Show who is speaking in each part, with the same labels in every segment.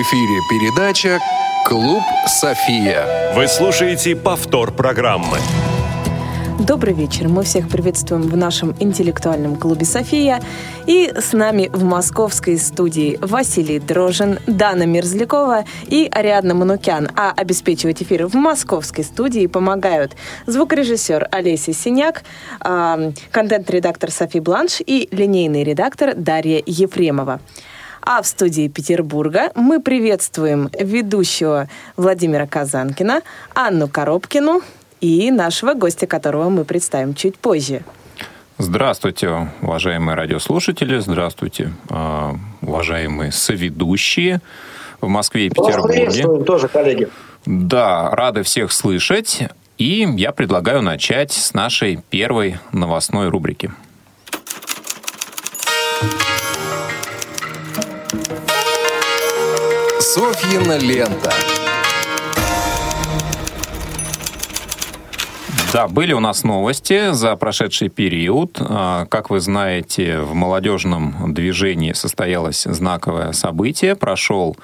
Speaker 1: эфире передача «Клуб София».
Speaker 2: Вы слушаете повтор программы.
Speaker 3: Добрый вечер. Мы всех приветствуем в нашем интеллектуальном клубе «София». И с нами в московской студии Василий Дрожин, Дана Мерзлякова и Ариадна Манукян. А обеспечивать эфир в московской студии помогают звукорежиссер Олеся Синяк, контент-редактор Софи Бланш и линейный редактор Дарья Ефремова. А в студии Петербурга мы приветствуем ведущего Владимира Казанкина, Анну Коробкину, и нашего гостя, которого мы представим чуть позже.
Speaker 4: Здравствуйте, уважаемые радиослушатели, здравствуйте, а, уважаемые соведущие в Москве и Петербурге.
Speaker 5: тоже, коллеги.
Speaker 4: Да, рады всех слышать. И я предлагаю начать с нашей первой новостной рубрики.
Speaker 1: Софьина лента.
Speaker 4: Да, были у нас новости за прошедший период. А, как вы знаете, в молодежном движении состоялось знаковое событие. Прошел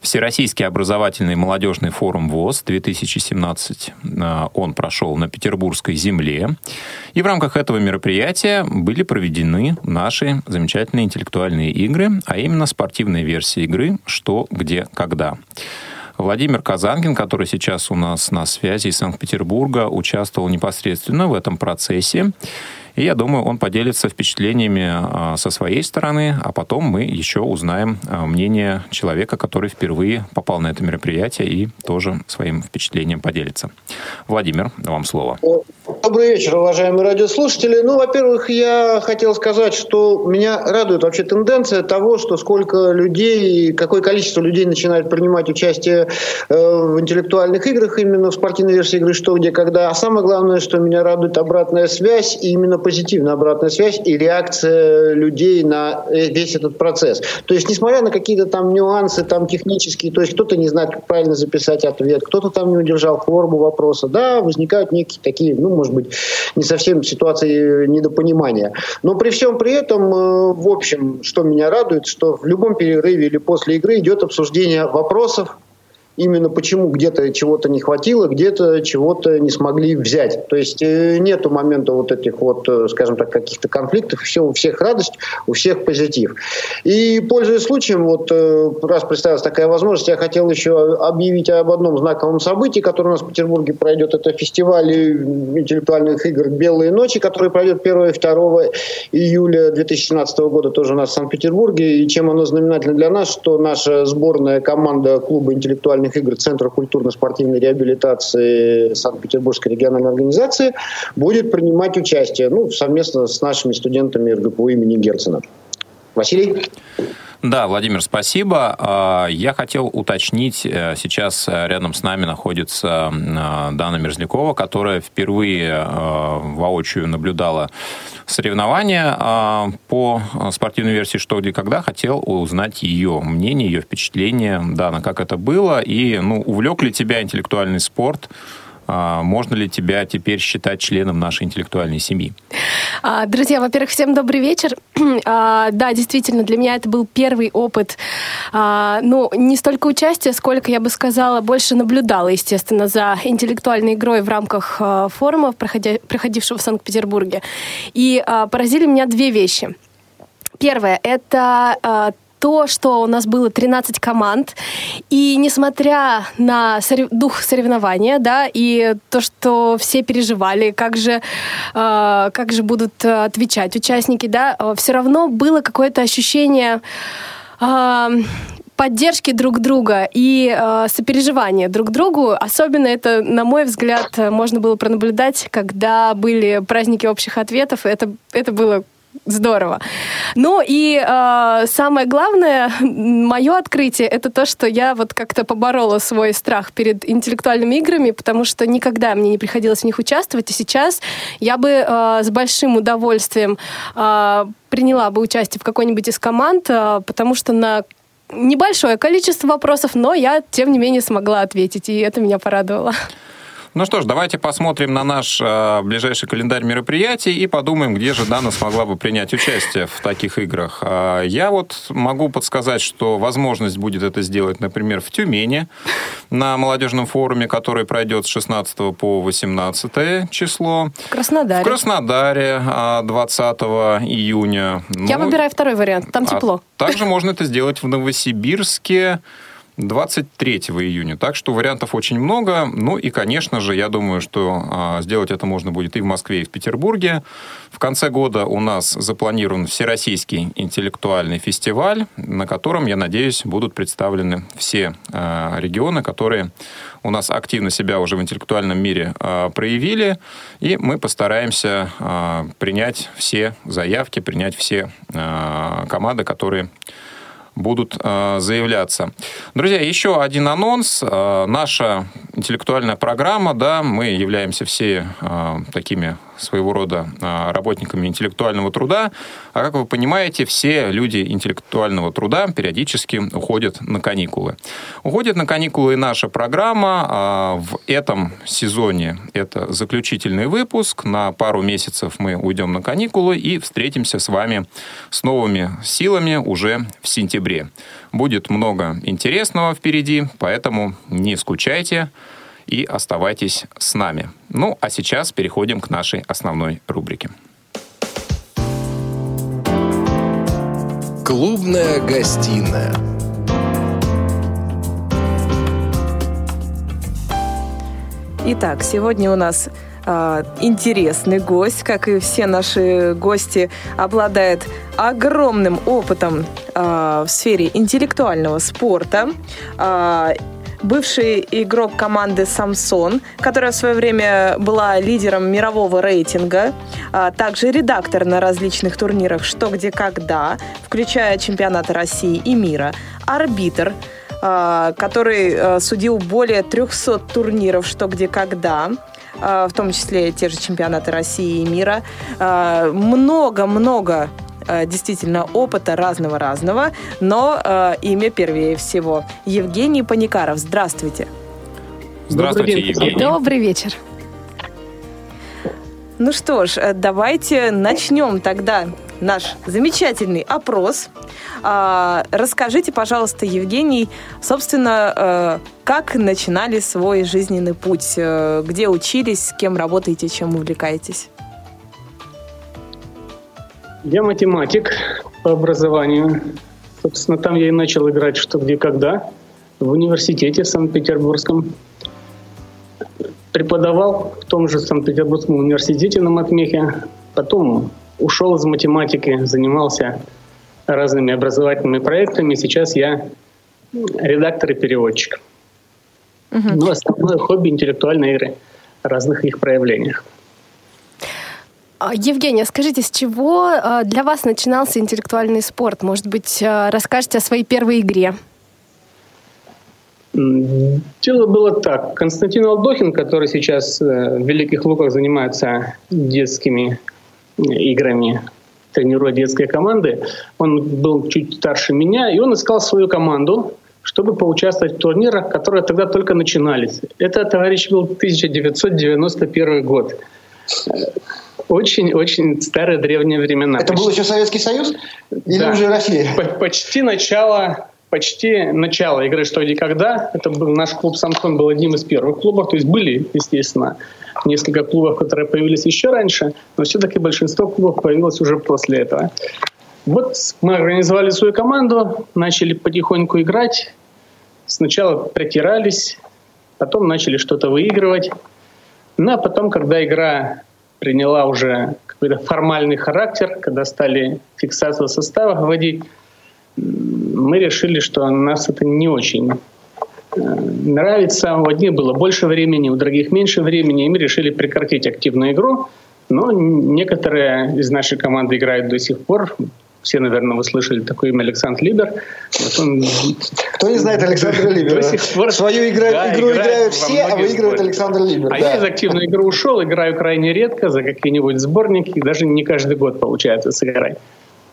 Speaker 4: Всероссийский образовательный молодежный форум ВОЗ 2017. А, он прошел на Петербургской земле. И в рамках этого мероприятия были проведены наши замечательные интеллектуальные игры, а именно спортивная версия игры «Что, где, когда». Владимир Казангин, который сейчас у нас на связи из Санкт-Петербурга, участвовал непосредственно в этом процессе. И я думаю, он поделится впечатлениями а, со своей стороны, а потом мы еще узнаем а, мнение человека, который впервые попал на это мероприятие и тоже своим впечатлением поделится. Владимир, вам слово.
Speaker 5: Добрый вечер, уважаемые радиослушатели. Ну, во-первых, я хотел сказать, что меня радует вообще тенденция того, что сколько людей, какое количество людей начинает принимать участие э, в интеллектуальных играх, именно в спортивной версии игры «Что, где, когда». А самое главное, что меня радует обратная связь, и именно позитивная обратная связь и реакция людей на э, весь этот процесс. То есть, несмотря на какие-то там нюансы там технические, то есть кто-то не знает, как правильно записать ответ, кто-то там не удержал форму вопроса, да, возникают некие такие, ну, может быть, не совсем ситуации недопонимания. Но при всем при этом, э, в общем, что меня радует, что в любом перерыве или после игры идет обсуждение вопросов, именно почему где-то чего-то не хватило, где-то чего-то не смогли взять. То есть э, нету момента вот этих вот, э, скажем так, каких-то конфликтов, все, у всех радость, у всех позитив. И, пользуясь случаем, вот э, раз представилась такая возможность, я хотел еще объявить об одном знаковом событии, которое у нас в Петербурге пройдет. Это фестиваль интеллектуальных игр «Белые ночи», который пройдет 1 и 2 июля 2017 года тоже у нас в Санкт-Петербурге. И чем оно знаменательно для нас, что наша сборная команда клуба интеллектуальных спортивных игр Центра культурно-спортивной реабилитации Санкт-Петербургской региональной организации будет принимать участие ну, совместно с нашими студентами РГПУ имени Герцена. Василий?
Speaker 4: Да, Владимир, спасибо. А, я хотел уточнить, э, сейчас рядом с нами находится э, Дана Мерзлякова, которая впервые э, воочию наблюдала соревнования по спортивной версии «Что, где, когда». Хотел узнать ее мнение, ее впечатление. Дана, как это было? И ну, увлек ли тебя интеллектуальный спорт? А, можно ли тебя теперь считать членом нашей интеллектуальной семьи?
Speaker 6: А, друзья, во-первых, всем добрый вечер. А, да, действительно, для меня это был первый опыт, ну, не столько участия, сколько, я бы сказала, больше наблюдала, естественно, за интеллектуальной игрой в рамках форума, проходившего в Санкт-Петербурге. И поразили меня две вещи. Первое — это то, что у нас было 13 команд, и несмотря на сорев... дух соревнования, да, и то, что все переживали, как же, э, как же будут отвечать участники, да, э, все равно было какое-то ощущение э, поддержки друг друга и э, сопереживания друг другу. Особенно это, на мой взгляд, можно было пронаблюдать, когда были праздники общих ответов. Это, это было Здорово. Ну и э, самое главное, мое открытие, это то, что я вот как-то поборола свой страх перед интеллектуальными играми, потому что никогда мне не приходилось в них участвовать, и сейчас я бы э, с большим удовольствием э, приняла бы участие в какой-нибудь из команд, э, потому что на небольшое количество вопросов, но я, тем не менее, смогла ответить, и это меня порадовало.
Speaker 4: Ну что ж, давайте посмотрим на наш э, ближайший календарь мероприятий и подумаем, где же Дана смогла бы принять участие в таких играх. Э, я вот могу подсказать, что возможность будет это сделать, например, в Тюмени на молодежном форуме, который пройдет с 16 по 18 число.
Speaker 6: В Краснодаре.
Speaker 4: В Краснодаре 20 июня.
Speaker 6: Я
Speaker 4: Ну,
Speaker 6: выбираю второй вариант, там
Speaker 4: а
Speaker 6: тепло.
Speaker 4: Также можно это сделать в Новосибирске 23 июня. Так что вариантов очень много. Ну и, конечно же, я думаю, что а, сделать это можно будет и в Москве, и в Петербурге. В конце года у нас запланирован Всероссийский интеллектуальный фестиваль, на котором, я надеюсь, будут представлены все а, регионы, которые у нас активно себя уже в интеллектуальном мире а, проявили. И мы постараемся принять все заявки, принять все команды, которые будут э, заявляться. Друзья, еще один анонс. Э, наша интеллектуальная программа, да, мы являемся все э, такими своего рода э, работниками интеллектуального труда. А как вы понимаете, все люди интеллектуального труда периодически уходят на каникулы. Уходит на каникулы и наша программа. Э, в этом сезоне это заключительный выпуск. На пару месяцев мы уйдем на каникулы и встретимся с вами с новыми силами уже в сентябре. Будет много интересного впереди, поэтому не скучайте и оставайтесь с нами. Ну, а сейчас переходим к нашей основной рубрике.
Speaker 1: Клубная гостиная.
Speaker 3: Итак, сегодня у нас э, интересный гость, как и все наши гости, обладает огромным опытом э, в сфере интеллектуального спорта. Э, бывший игрок команды «Самсон», которая в свое время была лидером мирового рейтинга, а также редактор на различных турнирах «Что, где, когда», включая чемпионаты России и мира, арбитр, а, который а, судил более 300 турниров «Что, где, когда», а, в том числе те же чемпионаты России и мира. Много-много действительно опыта разного-разного, но а, имя первее всего. Евгений Паникаров. Здравствуйте.
Speaker 4: Здравствуйте. Евгений.
Speaker 6: Добрый вечер.
Speaker 3: Ну что ж, э, давайте начнем тогда наш замечательный опрос. А, Расскажите, пожалуйста, Евгений, собственно, э, как начинали свой жизненный путь? Э, Где учились, с кем работаете, чем увлекаетесь?
Speaker 7: Я математик по образованию. Собственно, там я и начал играть «Что, где, когда» в университете Санкт-Петербургском. Преподавал в том же Санкт-Петербургском университете на матмехе. Потом ушел из математики, занимался разными образовательными проектами. Сейчас я редактор и переводчик. Ну, основное хобби – интеллектуальные игры разных их проявлениях.
Speaker 6: А, Евгения, скажите, с чего а, для вас начинался интеллектуальный спорт? Может быть, а, расскажете о своей первой игре?
Speaker 7: Дело было так. Константин Алдохин, который сейчас э, в Великих Луках занимается детскими э, играми, тренируя детские команды, он был чуть старше меня, и он искал свою команду, чтобы поучаствовать в турнирах, которые тогда только начинались. Это, товарищ, был 1991 год. Очень-очень старые древние времена.
Speaker 5: Это был еще Советский Союз? Или
Speaker 7: Да.
Speaker 5: уже Россия?
Speaker 7: По- Почти начало, почти начало игры «Что, где, когда». Это был наш клуб «Самсон» был одним из первых клубов. То есть были, естественно, несколько клубов, которые появились еще раньше, но все-таки большинство клубов появилось уже после этого. Вот мы организовали свою команду, начали потихоньку играть. Сначала притирались, потом начали что-то выигрывать. Ну а потом, когда игра приняла уже какой-то формальный характер, когда стали фиксацию состава вводить, мы решили, что нас это не очень э, нравится. У одних было больше времени, у других меньше времени, и мы решили прекратить активную игру. Но некоторые из нашей команды играют до сих пор. Все, наверное, вы слышали такое имя Александр Либер. Вот он
Speaker 5: Кто не знает Александра Либера?
Speaker 7: До сих пор-
Speaker 5: Свою игра-
Speaker 7: Да,
Speaker 5: игру играют все, а выигрывает. Александр Либер.
Speaker 7: А
Speaker 5: да.
Speaker 7: я из активной игры ушел, играю крайне редко, за какие-нибудь сборники, даже не каждый год получается сыграть.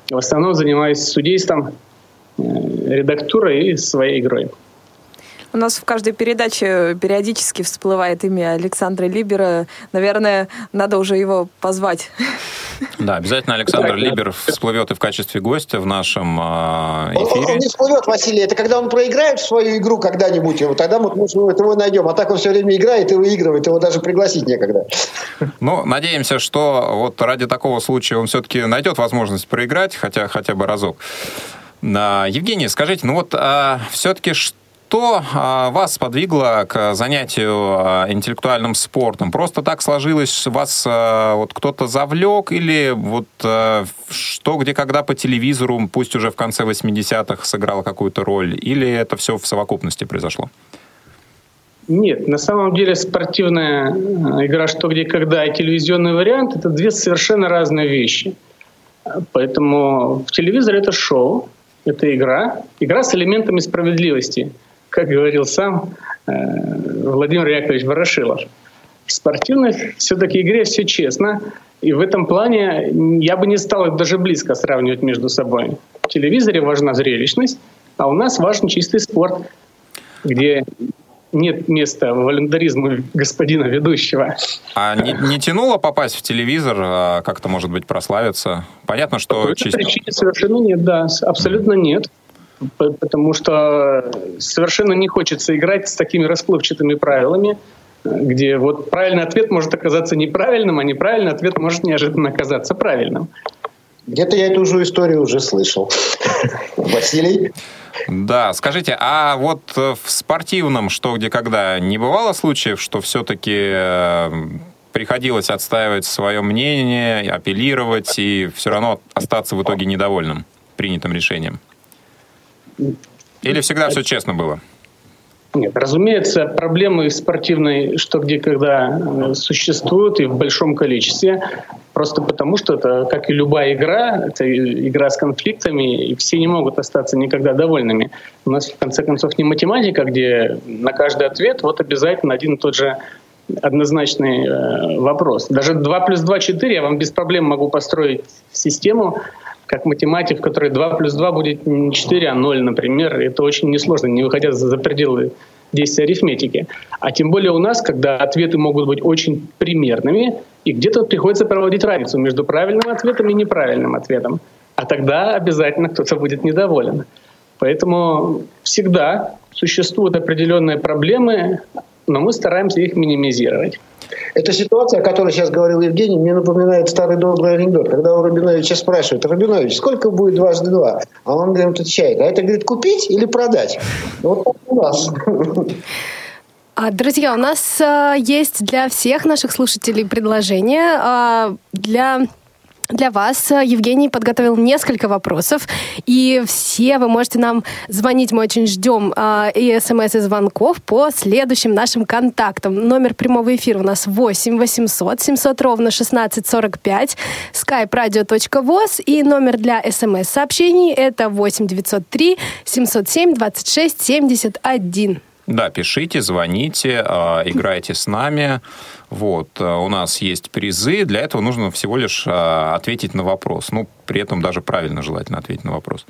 Speaker 7: В основном занимаюсь судейством, э, редактурой и своей игрой.
Speaker 3: У нас в каждой передаче периодически всплывает имя Александра Либера. Наверное, надо уже его позвать.
Speaker 4: Да, обязательно Александр Либер всплывет и в качестве гостя в нашем эфире.
Speaker 5: Он, он не всплывет, Василий. Это когда он проиграет в свою игру когда-нибудь, вот тогда мы, может, мы его найдем. А так он все время играет и выигрывает, его даже пригласить некогда.
Speaker 4: Ну, надеемся, что вот ради такого случая он все-таки найдет возможность проиграть, хотя хотя бы разок. Евгений, скажите, ну вот а, все-таки что что а, вас сподвигло к занятию а, интеллектуальным спортом? Просто так сложилось, вас а, вот кто-то завлек или вот что, где, когда по телевизору, пусть уже в конце 80-х сыграло какую-то роль? Или это все в совокупности произошло?
Speaker 7: Нет, на самом деле спортивная игра «Что, где, когда» и телевизионный вариант – это две совершенно разные вещи. Поэтому в телевизоре это шоу, это игра, игра с элементами справедливости – как говорил сам э, Владимир Яковлевич Ворошилов. В спортивной все-таки игре все честно, и в этом плане я бы не стал их даже близко сравнивать между собой. В телевизоре важна зрелищность, а у нас важен чистый спорт, где нет места волонтаризму господина ведущего.
Speaker 4: А не, не тянуло попасть в телевизор, а как-то, может быть, прославиться? Понятно, что...
Speaker 7: По чисто... причине совершенно нет, да, абсолютно нет потому что совершенно не хочется играть с такими расплывчатыми правилами, где вот правильный ответ может оказаться неправильным, а неправильный ответ может неожиданно оказаться правильным.
Speaker 5: Где-то я эту же историю уже слышал. Василий?
Speaker 4: Да, скажите, а вот в спортивном что, где, когда не бывало случаев, что все-таки э, приходилось отстаивать свое мнение, апеллировать и все равно остаться в итоге недовольным принятым решением? Или всегда все честно было?
Speaker 7: Нет, разумеется, проблемы спортивной что где когда э, существуют и в большом количестве, просто потому что это, как и любая игра, это игра с конфликтами, и все не могут остаться никогда довольными. У нас, в конце концов, не математика, где на каждый ответ вот обязательно один и тот же однозначный э, вопрос. Даже 2 плюс 2 – 4 я вам без проблем могу построить систему, как математик, в которой 2 плюс 2 будет не 4, а 0, например. Это очень несложно, не выходя за пределы действия арифметики. А тем более у нас, когда ответы могут быть очень примерными, и где-то приходится проводить разницу между правильным ответом и неправильным ответом. А тогда обязательно кто-то будет недоволен. Поэтому всегда существуют определенные проблемы, но мы стараемся их минимизировать.
Speaker 5: Эта ситуация, о которой сейчас говорил Евгений, мне напоминает старый добрый анекдот. Когда у Рабиновича спрашивают, Рабинович, сколько будет дважды два? А он, говорит, отвечает, а это, говорит, купить или продать? Вот у нас.
Speaker 6: А, друзья, у нас а, есть для всех наших слушателей предложение а, для для вас Евгений подготовил несколько вопросов, и все вы можете нам звонить, мы очень ждем э, и смс, и звонков по следующим нашим контактам. Номер прямого эфира у нас 8 800 700 ровно 1645, skype radio.voz, и номер для смс-сообщений это 8 903 707 26 71.
Speaker 4: Да, пишите, звоните, э, играйте с нами. Вот, э, у нас есть призы. Для этого нужно всего лишь э, ответить на вопрос. Ну, при этом даже правильно желательно ответить на вопрос.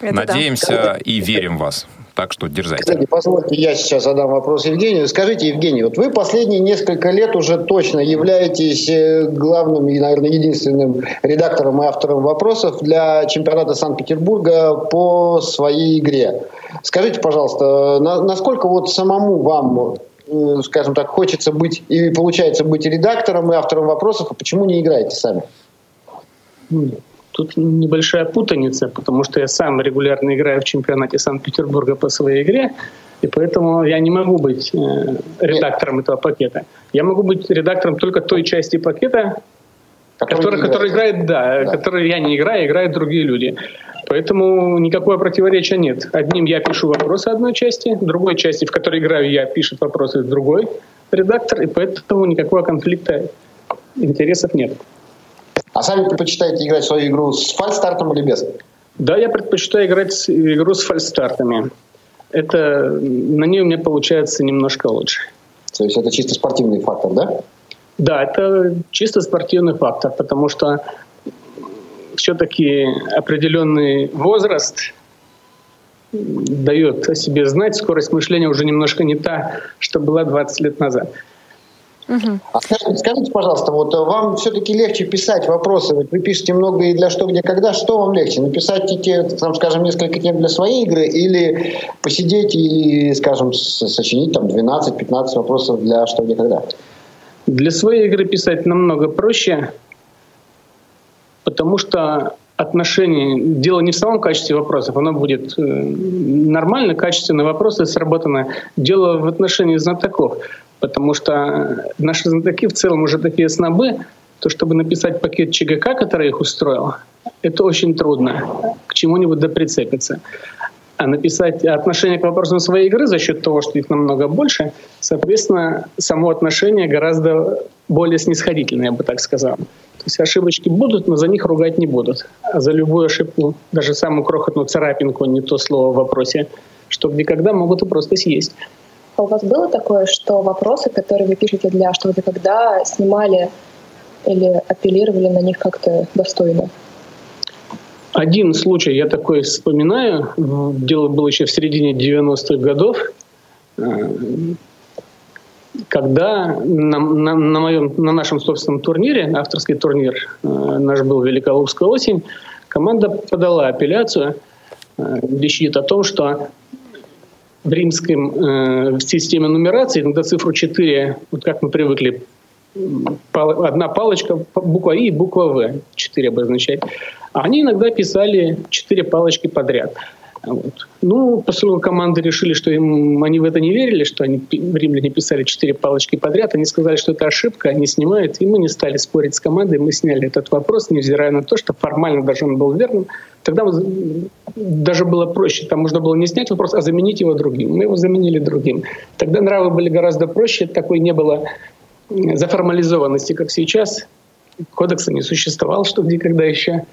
Speaker 4: Это Надеемся да. и верим в вас. Так что дерзайте.
Speaker 5: Кстати, позвольте, я сейчас задам вопрос Евгению. Скажите, Евгений, вот вы последние несколько лет уже точно являетесь главным и, наверное, единственным редактором и автором вопросов для чемпионата Санкт-Петербурга по своей игре. Скажите, пожалуйста, насколько вот самому вам Э, скажем так, хочется быть и получается быть редактором и автором вопросов, а почему не играете сами?
Speaker 7: Тут небольшая путаница, потому что я сам регулярно играю в чемпионате Санкт-Петербурга по своей игре, и поэтому я не могу быть э, редактором этого пакета. Я могу быть редактором только той части пакета, который, который, играет, да, да, который я не играю, играют другие люди. Поэтому никакого противоречия нет. Одним я пишу вопросы одной части, другой части, в которой играю я, пишет вопросы другой редактор, и поэтому никакого конфликта интересов нет.
Speaker 5: А сами предпочитаете играть свою игру с фальстартом или без?
Speaker 7: Да, я предпочитаю играть игру с фальстартами. Это на ней у меня получается немножко лучше.
Speaker 5: То есть это чисто спортивный фактор, да?
Speaker 7: Да, это чисто спортивный фактор, потому что все-таки определенный возраст дает о себе знать. Скорость мышления уже немножко не та, что была 20 лет назад.
Speaker 5: Угу. А скажите, скажите, пожалуйста, вот вам все-таки легче писать вопросы? Вот вы пишете много и для что, где, когда. Что вам легче? Написать, там, скажем, несколько тем для своей игры или посидеть и, скажем, сочинить там 12-15 вопросов для что, где, когда?
Speaker 7: Для своей игры писать намного проще, потому что отношение, дело не в самом качестве вопросов, оно будет э, нормально, качественно вопросы сработаны. Дело в отношении знатоков. Потому что наши знатоки в целом уже такие снобы, то чтобы написать пакет ЧГК, который их устроил, это очень трудно. К чему-нибудь да прицепиться. А написать отношение к вопросам своей игры за счет того, что их намного больше, соответственно, само отношение гораздо более снисходительное, я бы так сказал. То есть ошибочки будут, но за них ругать не будут. А за любую ошибку, даже самую крохотную царапинку, не то слово в вопросе, что никогда могут и просто съесть.
Speaker 8: А у вас было такое, что вопросы, которые вы пишете для «Что вы когда» снимали или апеллировали на них как-то достойно?
Speaker 7: Один случай я такой вспоминаю. Дело было еще в середине 90-х годов, э, когда на, на, на, моем, на нашем собственном турнире, авторский турнир э, наш был «Великолукская осень», команда подала апелляцию, э, где о том, что в римском э, системе нумерации иногда цифру 4, вот как мы привыкли, пал, одна палочка, буква И и буква В, 4 обозначает. А они иногда писали 4 палочки подряд. Вот. Ну, поскольку команды решили, что им, они в это не верили, что они римляне писали четыре палочки подряд, они сказали, что это ошибка, они снимают, и мы не стали спорить с командой, мы сняли этот вопрос, невзирая на то, что формально даже он был верным. Тогда даже было проще, там можно было не снять вопрос, а заменить его другим. Мы его заменили другим. Тогда нравы были гораздо проще, такой не было заформализованности, как сейчас. Кодекса не существовал, что никогда еще.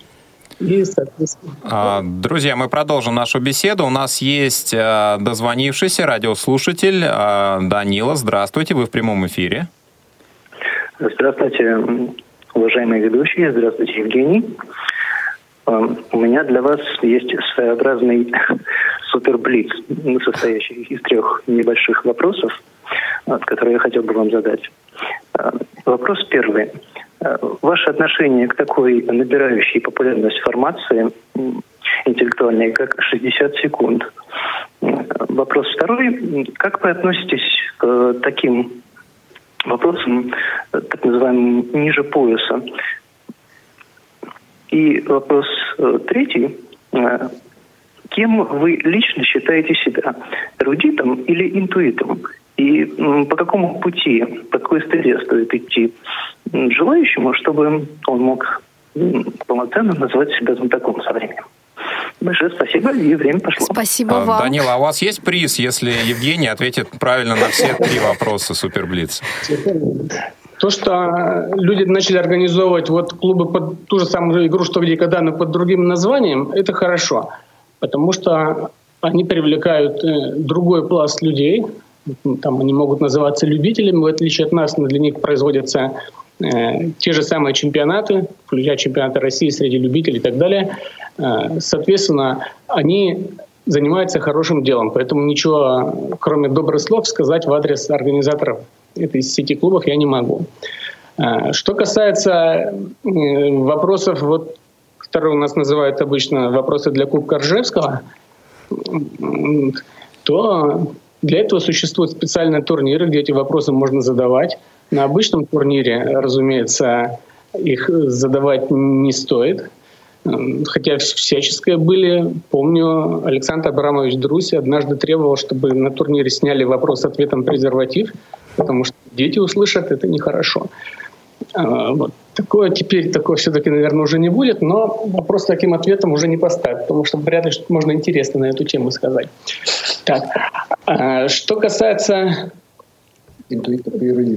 Speaker 4: И, соответственно... А, друзья, мы продолжим нашу беседу. У нас есть а, дозвонившийся радиослушатель а, Данила. Здравствуйте, вы в прямом эфире.
Speaker 9: Здравствуйте, уважаемые ведущие. Здравствуйте, Евгений. У меня для вас есть своеобразный суперблиц, состоящий из трех небольших вопросов, которые я хотел бы вам задать. Вопрос первый. Ваше отношение к такой набирающей популярность формации интеллектуальной, как 60 секунд. Вопрос второй. Как вы относитесь к таким вопросам, так называемым, ниже пояса? И вопрос э, третий. Э, кем вы лично считаете себя? Эрудитом или интуитом? И по какому пути, по какой стезе стоит идти желающему, чтобы он мог полноценно называть себя знатоком со временем? Большое спасибо, и время пошло.
Speaker 6: Спасибо а, вам.
Speaker 4: Данила, а у вас есть приз, если Евгений ответит правильно на все три вопроса Суперблиц?
Speaker 7: То, что люди начали организовывать вот клубы под ту же самую игру, что где когда, но под другим названием, это хорошо. Потому что они привлекают э, другой пласт людей, там они могут называться любителями, в отличие от нас, но для них производятся э, те же самые чемпионаты, включая чемпионаты России среди любителей и так далее. Э, соответственно, они занимаются хорошим делом, поэтому ничего, кроме добрых слов, сказать в адрес организаторов этой сети клубов я не могу. Э, что касается э, вопросов, вот, которые у нас называют обычно вопросы для Кубка Ржевского, то для этого существуют специальные турниры, где эти вопросы можно задавать. На обычном турнире, разумеется, их задавать не стоит. Хотя всяческое были. Помню, Александр Абрамович Друси однажды требовал, чтобы на турнире сняли вопрос с ответом презерватив, потому что дети услышат, это нехорошо. А, вот. Такое теперь, такое все-таки, наверное, уже не будет, но вопрос таким ответом уже не поставить, потому что вряд ли что можно интересно на эту тему сказать. Так. А, что касается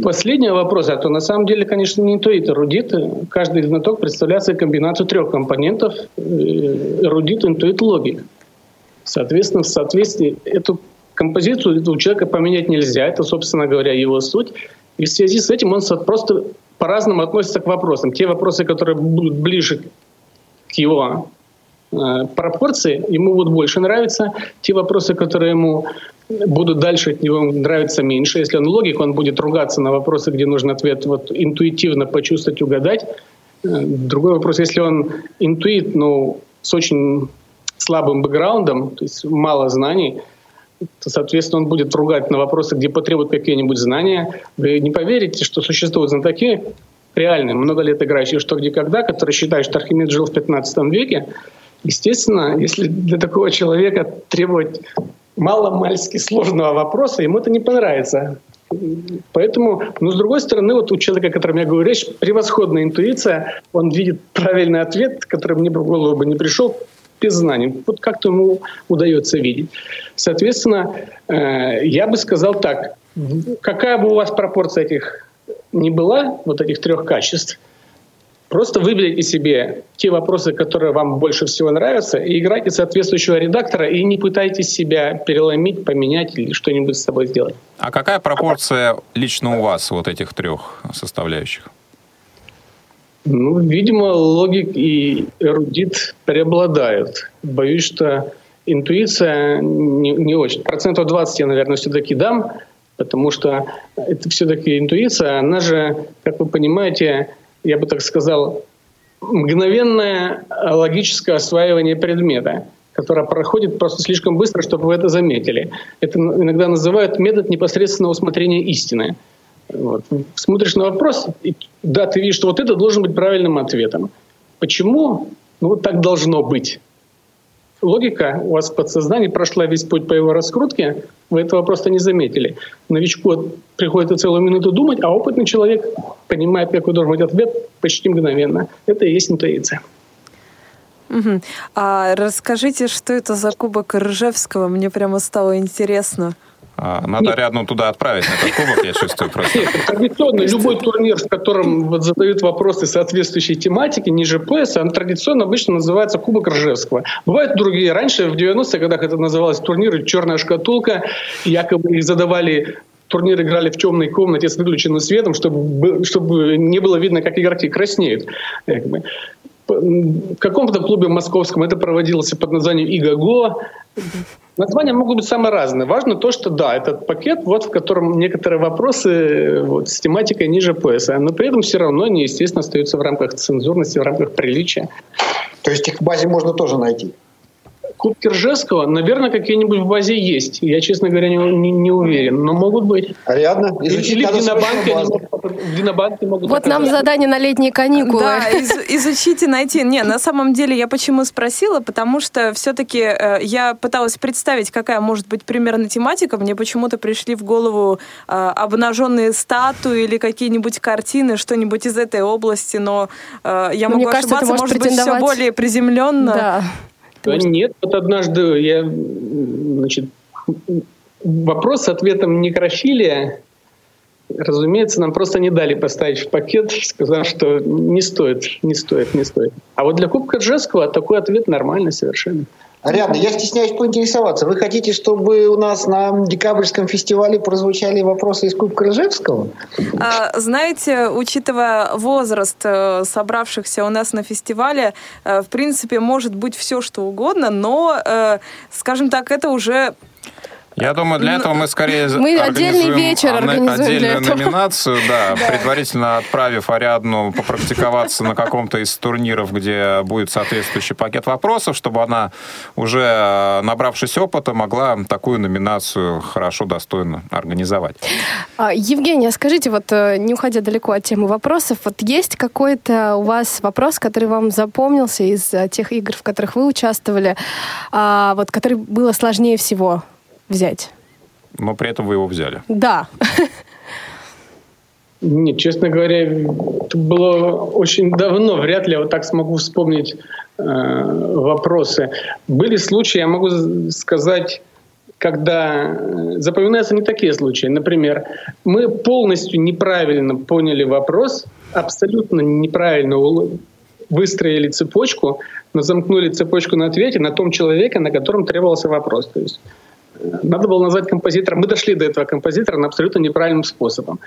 Speaker 7: последнего вопроса, то на самом деле, конечно, не интуит, эрудит. Каждый знаток представляет собой комбинацию трех компонентов. Э, эрудит, интуит, логик. Соответственно, в соответствии эту композицию у человека поменять нельзя. Это, собственно говоря, его суть. И в связи с этим он просто по-разному относится к вопросам. Те вопросы, которые будут ближе к его пропорции, ему будут больше нравиться. Те вопросы, которые ему будут дальше от него нравиться меньше. Если он логик, он будет ругаться на вопросы, где нужен ответ вот интуитивно почувствовать, угадать. Э, другой вопрос, если он интуит, но с очень слабым бэкграундом, то есть мало знаний, то, соответственно, он будет ругать на вопросы, где потребуют какие-нибудь знания. Вы не поверите, что существуют знатоки, реальные, много лет играющие что где когда, которые считают, что Архимед жил в 15 веке. Естественно, если для такого человека требовать мало-мальски сложного вопроса, ему это не понравится. Поэтому, но с другой стороны, вот у человека, о котором я говорю речь, превосходная интуиция, он видит правильный ответ, который мне в голову бы не пришел, без знаний. Вот как-то ему удается видеть. Соответственно, э, я бы сказал так, какая бы у вас пропорция этих не была, вот этих трех качеств, Просто выберите себе те вопросы, которые вам больше всего нравятся, и играйте соответствующего редактора, и не пытайтесь себя переломить, поменять или что-нибудь с собой сделать.
Speaker 4: А какая пропорция лично у вас вот этих трех составляющих?
Speaker 7: Ну, видимо, логик и эрудит преобладают. Боюсь, что интуиция не, не очень. Процентов 20 я, наверное, все-таки дам, потому что это все-таки интуиция, она же, как вы понимаете, я бы так сказал, мгновенное логическое осваивание предмета, которое проходит просто слишком быстро, чтобы вы это заметили. Это иногда называют метод непосредственного усмотрения истины. Вот. Смотришь на вопрос, и, да, ты видишь, что вот это должен быть правильным ответом. Почему? Ну, вот так должно быть логика у вас в подсознании прошла весь путь по его раскрутке, вы этого просто не заметили. Новичку приходится целую минуту думать, а опытный человек понимает, какой должен быть ответ почти мгновенно. Это и есть интуиция.
Speaker 3: Угу. А расскажите, что это за кубок Ржевского? Мне прямо стало интересно.
Speaker 4: А, надо Нет. рядом туда отправить на этот кубок, я чувствую просто. Нет,
Speaker 7: традиционно любой турнир, в котором вот задают вопросы соответствующей тематике, ниже пояса, он традиционно обычно называется Кубок Ржевского. Бывают другие. Раньше, в 90-х годах, это называлось турниры «Черная шкатулка». Якобы их задавали турнир играли в темной комнате с выключенным светом, чтобы, чтобы не было видно, как игроки краснеют. В каком-то клубе московском это проводилось под названием «Игаго». Названия могут быть самые разные. Важно то, что да, этот пакет, вот в котором некоторые вопросы вот, с тематикой ниже пояса, но при этом все равно они, естественно, остаются в рамках цензурности, в рамках приличия.
Speaker 5: То есть их в базе можно тоже найти?
Speaker 7: Кубки Ржевского, наверное, какие-нибудь в базе есть. Я, честно говоря, не, не, не уверен, но могут быть.
Speaker 5: Ариадна,
Speaker 7: Или в Динобанке, могут, в Динобанке могут
Speaker 6: Вот нам задание на летние каникулы.
Speaker 3: Да, из, изучите, найти. Не, на самом деле я почему спросила, потому что все-таки э, я пыталась представить, какая может быть примерно тематика. Мне почему-то пришли в голову э, обнаженные статуи или какие-нибудь картины, что-нибудь из этой области, но э, я но могу ошибаться, кажется, может, может быть, все более приземленно.
Speaker 6: Да.
Speaker 7: Да нет, вот однажды я, значит, вопрос с ответом некрофилия, разумеется, нам просто не дали поставить в пакет, сказав, что не стоит, не стоит, не стоит. А вот для Кубка Ржевского такой ответ нормальный совершенно.
Speaker 5: Ариадна, я стесняюсь поинтересоваться. Вы хотите, чтобы у нас на декабрьском фестивале прозвучали вопросы из Кубка Ржевского?
Speaker 3: А, знаете, учитывая возраст э, собравшихся у нас на фестивале, э, в принципе, может быть все, что угодно, но, э, скажем так, это уже
Speaker 4: я думаю, для этого мы скорее
Speaker 6: мы отдельный вечер организуем
Speaker 4: отдельную номинацию, да, предварительно отправив Ариадну попрактиковаться на каком-то из турниров, где будет соответствующий пакет вопросов, чтобы она уже, э, набравшись опыта, могла такую номинацию хорошо, достойно организовать.
Speaker 6: А, Евгения, скажите, вот э, не уходя далеко от темы вопросов, вот есть какой-то у вас вопрос, который вам запомнился из э, тех игр, в которых вы участвовали, а, вот который было сложнее всего взять.
Speaker 4: Но при этом вы его взяли.
Speaker 6: Да.
Speaker 7: Нет, честно говоря, это было очень давно. Вряд ли я вот так смогу вспомнить э, вопросы. Были случаи, я могу сказать, когда э, запоминаются не такие случаи. Например, мы полностью неправильно поняли вопрос, абсолютно неправильно выстроили цепочку, но замкнули цепочку на ответе на том человеке, на котором требовался вопрос. То есть надо было назвать композитора. Мы дошли до этого композитора на абсолютно неправильным способом.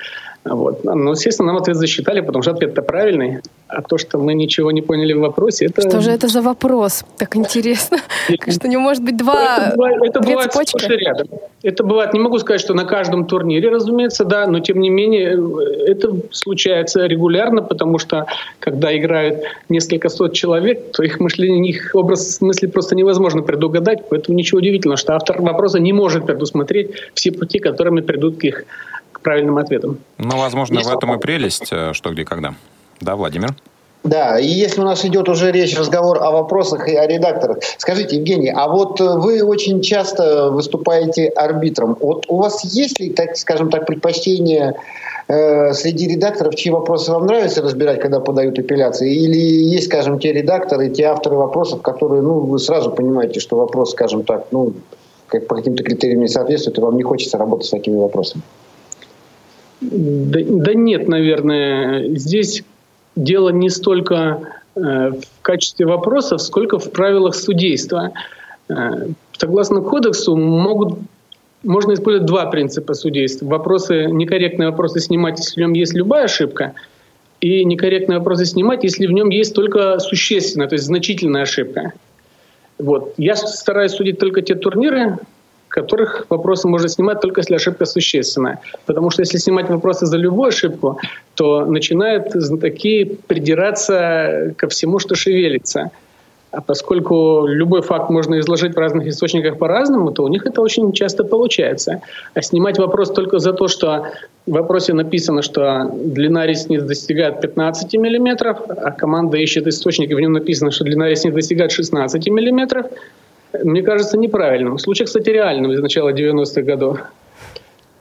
Speaker 7: Вот. Но, естественно, нам ответ засчитали, потому что ответ-то правильный. А то, что мы ничего не поняли в вопросе, это...
Speaker 6: Что же это за вопрос? Так интересно. Что не может быть два...
Speaker 7: Это бывает, рядом. Это бывает, не могу сказать, что на каждом турнире, разумеется, да, но тем не менее это случается регулярно, потому что когда играют несколько сот человек, то их мышление, их образ мысли просто невозможно предугадать, поэтому ничего удивительного, что автор вопроса не может предусмотреть все пути, которыми придут к их к правильным ответам.
Speaker 4: Ну, возможно, в этом и прелесть, э, что где когда. Да, Владимир?
Speaker 5: Да, и если у нас идет уже речь, разговор о вопросах и о редакторах. Скажите, Евгений, а вот вы очень часто выступаете арбитром. Вот у вас есть ли, так скажем так, предпочтение э, среди редакторов, чьи вопросы вам нравится разбирать, когда подают апелляции? Или есть, скажем, те редакторы, те авторы вопросов, которые, ну, вы сразу понимаете, что вопрос, скажем так, ну, как по каким-то критериям не соответствует, и вам не хочется работать с такими вопросами?
Speaker 7: Да, да нет, наверное. Здесь дело не столько э, в качестве вопросов, сколько в правилах судейства. Э, согласно кодексу могут можно использовать два принципа судейства. Вопросы, некорректные вопросы снимать, если в нем есть любая ошибка, и некорректные вопросы снимать, если в нем есть только существенная, то есть значительная ошибка. Вот. Я стараюсь судить только те турниры, которых вопросы можно снимать только если ошибка существенная. Потому что если снимать вопросы за любую ошибку, то начинают знатоки придираться ко всему, что шевелится. А поскольку любой факт можно изложить в разных источниках по-разному, то у них это очень часто получается. А снимать вопрос только за то, что в вопросе написано, что длина ресниц достигает 15 мм, а команда ищет источник, и в нем написано, что длина ресниц достигает 16 мм, мне кажется, неправильным. Случай, кстати, реальным из начала 90-х годов.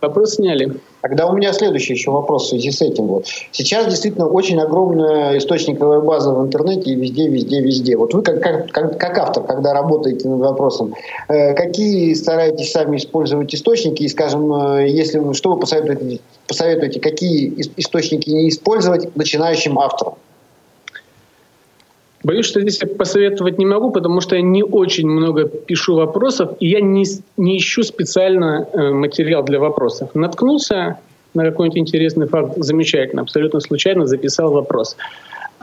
Speaker 7: Вопрос сняли.
Speaker 5: Тогда у меня следующий еще вопрос в связи с этим. Вот. Сейчас действительно очень огромная источниковая база в интернете и везде, везде, везде. Вот вы как, как, как, автор, когда работаете над вопросом, э, какие стараетесь сами использовать источники и, скажем, э, если что вы посоветуете, посоветуете, какие источники не использовать начинающим авторам?
Speaker 7: Боюсь, что здесь я посоветовать не могу, потому что я не очень много пишу вопросов, и я не, не ищу специально э, материал для вопросов. Наткнулся на какой-нибудь интересный факт, замечательно, абсолютно случайно записал вопрос.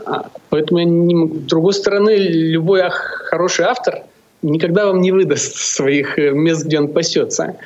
Speaker 7: А, поэтому я не могу. С другой стороны, любой хороший автор никогда вам не выдаст своих э, мест, где он пасется.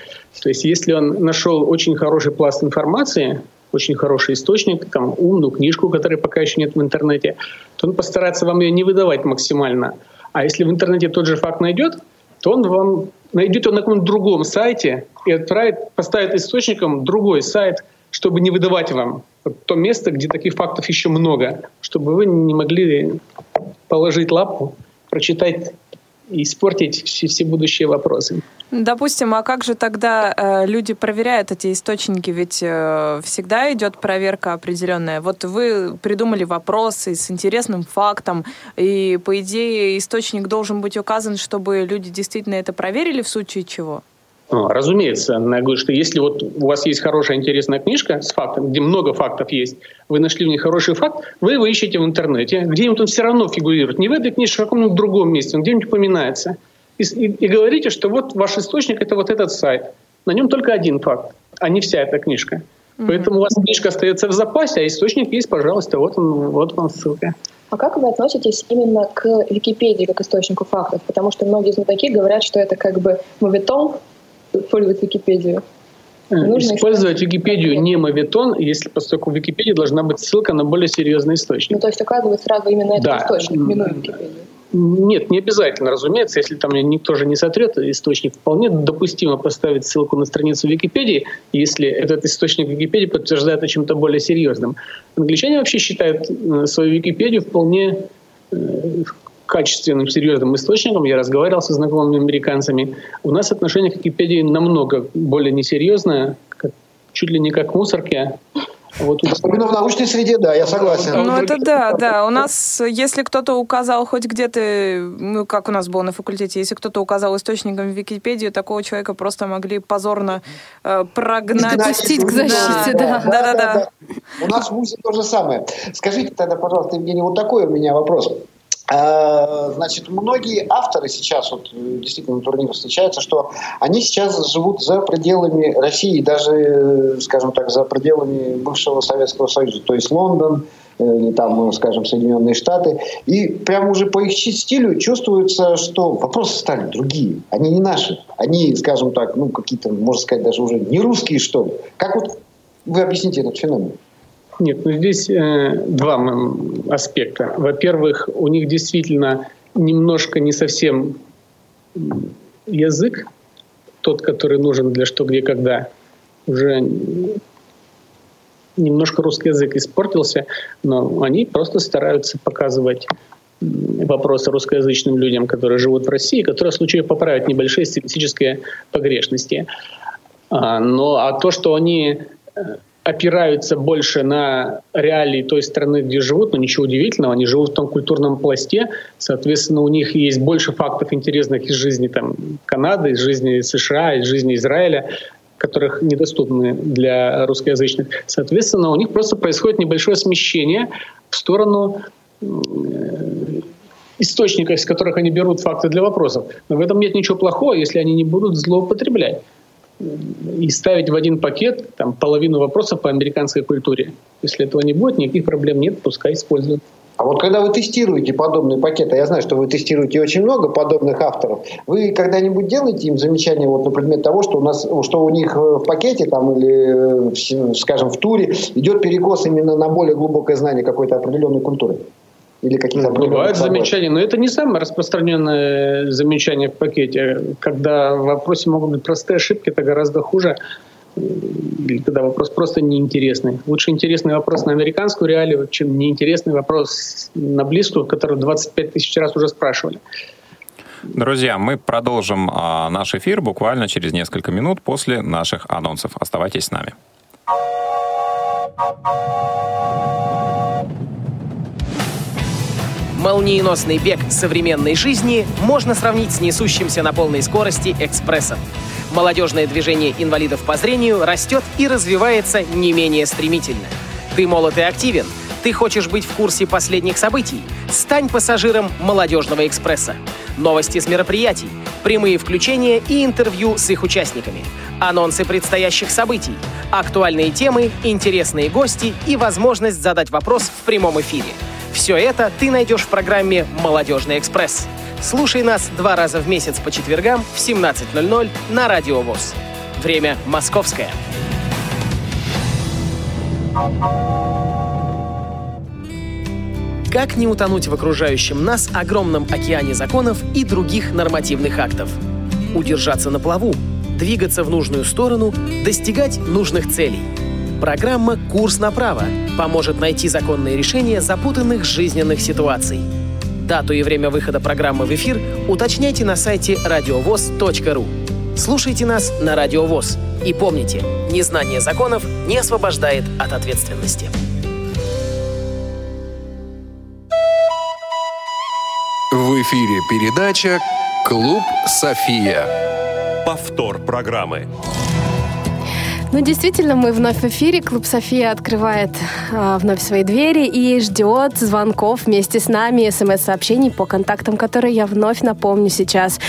Speaker 7: То есть если он нашел очень хороший пласт информации, очень хороший источник, там, умную книжку, которой пока еще нет в интернете, то он постарается вам ее не выдавать максимально. А если в интернете тот же факт найдет, то он вам найдет его на каком-то другом сайте и отправит, поставит источником другой сайт, чтобы не выдавать вам то место, где таких фактов еще много, чтобы вы не могли положить лапу, прочитать и испортить все, все будущие вопросы.
Speaker 3: Допустим, а как же тогда э, люди проверяют эти источники? Ведь э, всегда идет проверка определенная. Вот вы придумали вопросы с интересным фактом, и по идее источник должен быть указан, чтобы люди действительно это проверили в случае чего?
Speaker 7: А, разумеется, я говорю, что если вот у вас есть хорошая интересная книжка с фактом, где много фактов есть, вы нашли в ней хороший факт, вы его ищете в интернете, где-нибудь он все равно фигурирует. Не в этой книжке, а в каком-нибудь другом месте, он где-нибудь упоминается. И, и, и говорите, что вот ваш источник – это вот этот сайт. На нем только один факт, а не вся эта книжка. Mm-hmm. Поэтому у вас книжка остается в запасе, а источник есть, пожалуйста, вот он, вот вам ссылка.
Speaker 8: А как вы относитесь именно к Википедии как источнику фактов? Потому что многие знатоки говорят, что это как бы моветон, использовать Википедию?
Speaker 7: Э, нужно использовать Википедию не мовитон, если поскольку в Википедии должна быть ссылка на более серьезный источник.
Speaker 8: Ну, то есть указывать сразу именно этот да. источник, минуя Википедию.
Speaker 7: Нет, не обязательно, разумеется. Если там никто же не сотрет источник, вполне допустимо поставить ссылку на страницу Википедии, если этот источник Википедии подтверждает о чем-то более серьезном. Англичане вообще считают э, свою Википедию вполне э, качественным, серьезным источником, я разговаривал со знакомыми американцами, у нас отношение к Википедии намного более несерьезное, как, чуть ли не как к мусорке.
Speaker 5: Вот Особенно в научной среде, да, я согласен.
Speaker 3: Ну, это да, да. У нас, если кто-то указал хоть где-то, ну, как у нас было на факультете, если кто-то указал источником в Википедию, такого человека просто могли позорно э, прогнать.
Speaker 6: Допустить к защите, да.
Speaker 5: Да, да, да. да. У нас в ВУЗе то же самое. Скажите тогда, пожалуйста, Евгений, вот такой у меня вопрос. А, значит, многие авторы сейчас, вот действительно на турнирах встречаются, что они сейчас живут за пределами России, даже, скажем так, за пределами бывшего Советского Союза. То есть Лондон, или там, скажем, Соединенные Штаты. И прямо уже по их стилю чувствуется, что вопросы стали другие. Они не наши. Они, скажем так, ну, какие-то, можно сказать, даже уже не русские, что ли. Как вот вы объясните этот феномен?
Speaker 7: Нет, ну здесь э, два аспекта. Во-первых, у них действительно немножко не совсем язык, тот, который нужен для что, где, когда, уже немножко русский язык испортился, но они просто стараются показывать вопросы русскоязычным людям, которые живут в России, которые в случае поправят небольшие стилистические погрешности. А, но а то, что они э, опираются больше на реалии той страны, где живут, но ничего удивительного, они живут в том культурном пласте, соответственно, у них есть больше фактов интересных из жизни там, Канады, из жизни США, из жизни Израиля, которых недоступны для русскоязычных. Соответственно, у них просто происходит небольшое смещение в сторону э, источников, из которых они берут факты для вопросов. Но в этом нет ничего плохого, если они не будут злоупотреблять и ставить в один пакет там, половину вопросов по американской культуре. Если этого не будет, никаких проблем нет, пускай используют.
Speaker 5: А вот когда вы тестируете подобные пакеты, я знаю, что вы тестируете очень много подобных авторов, вы когда-нибудь делаете им замечание вот на предмет того, что у нас, что у них в пакете там или, скажем, в туре идет перекос именно на более глубокое знание какой-то определенной культуры?
Speaker 7: Или какие-то Бывают замечания, но это не самое распространенное замечание в пакете. Когда в вопросе могут быть простые ошибки, это гораздо хуже. Или когда вопрос просто неинтересный. Лучше интересный вопрос на американскую реалию, чем неинтересный вопрос на близкую, который 25 тысяч раз уже спрашивали.
Speaker 4: Друзья, мы продолжим а, наш эфир буквально через несколько минут после наших анонсов. Оставайтесь с нами.
Speaker 10: Молниеносный бег современной жизни можно сравнить с несущимся на полной скорости экспрессом. Молодежное движение инвалидов по зрению растет и развивается не менее стремительно. Ты молод и активен, ты хочешь быть в курсе последних событий? Стань пассажиром «Молодежного экспресса». Новости с мероприятий, прямые включения и интервью с их участниками, анонсы предстоящих событий, актуальные темы, интересные гости и возможность задать вопрос в прямом эфире – все это ты найдешь в программе «Молодежный экспресс». Слушай нас два раза в месяц по четвергам в 17.00 на Радио ВОЗ. Время московское. Как не утонуть в окружающем нас огромном океане законов и других нормативных актов? Удержаться на плаву, двигаться в нужную сторону, достигать нужных целей – Программа «Курс направо» поможет найти законные решения запутанных жизненных ситуаций. Дату и время выхода программы в эфир уточняйте на сайте радиовоз.ру. Слушайте нас на Радио ВОЗ. И помните, незнание законов не освобождает от ответственности.
Speaker 1: В эфире передача «Клуб София».
Speaker 2: Повтор программы.
Speaker 6: Ну, действительно, мы вновь в эфире. Клуб София открывает а, вновь свои двери и ждет звонков вместе с нами, смс-сообщений по контактам, которые я вновь напомню сейчас.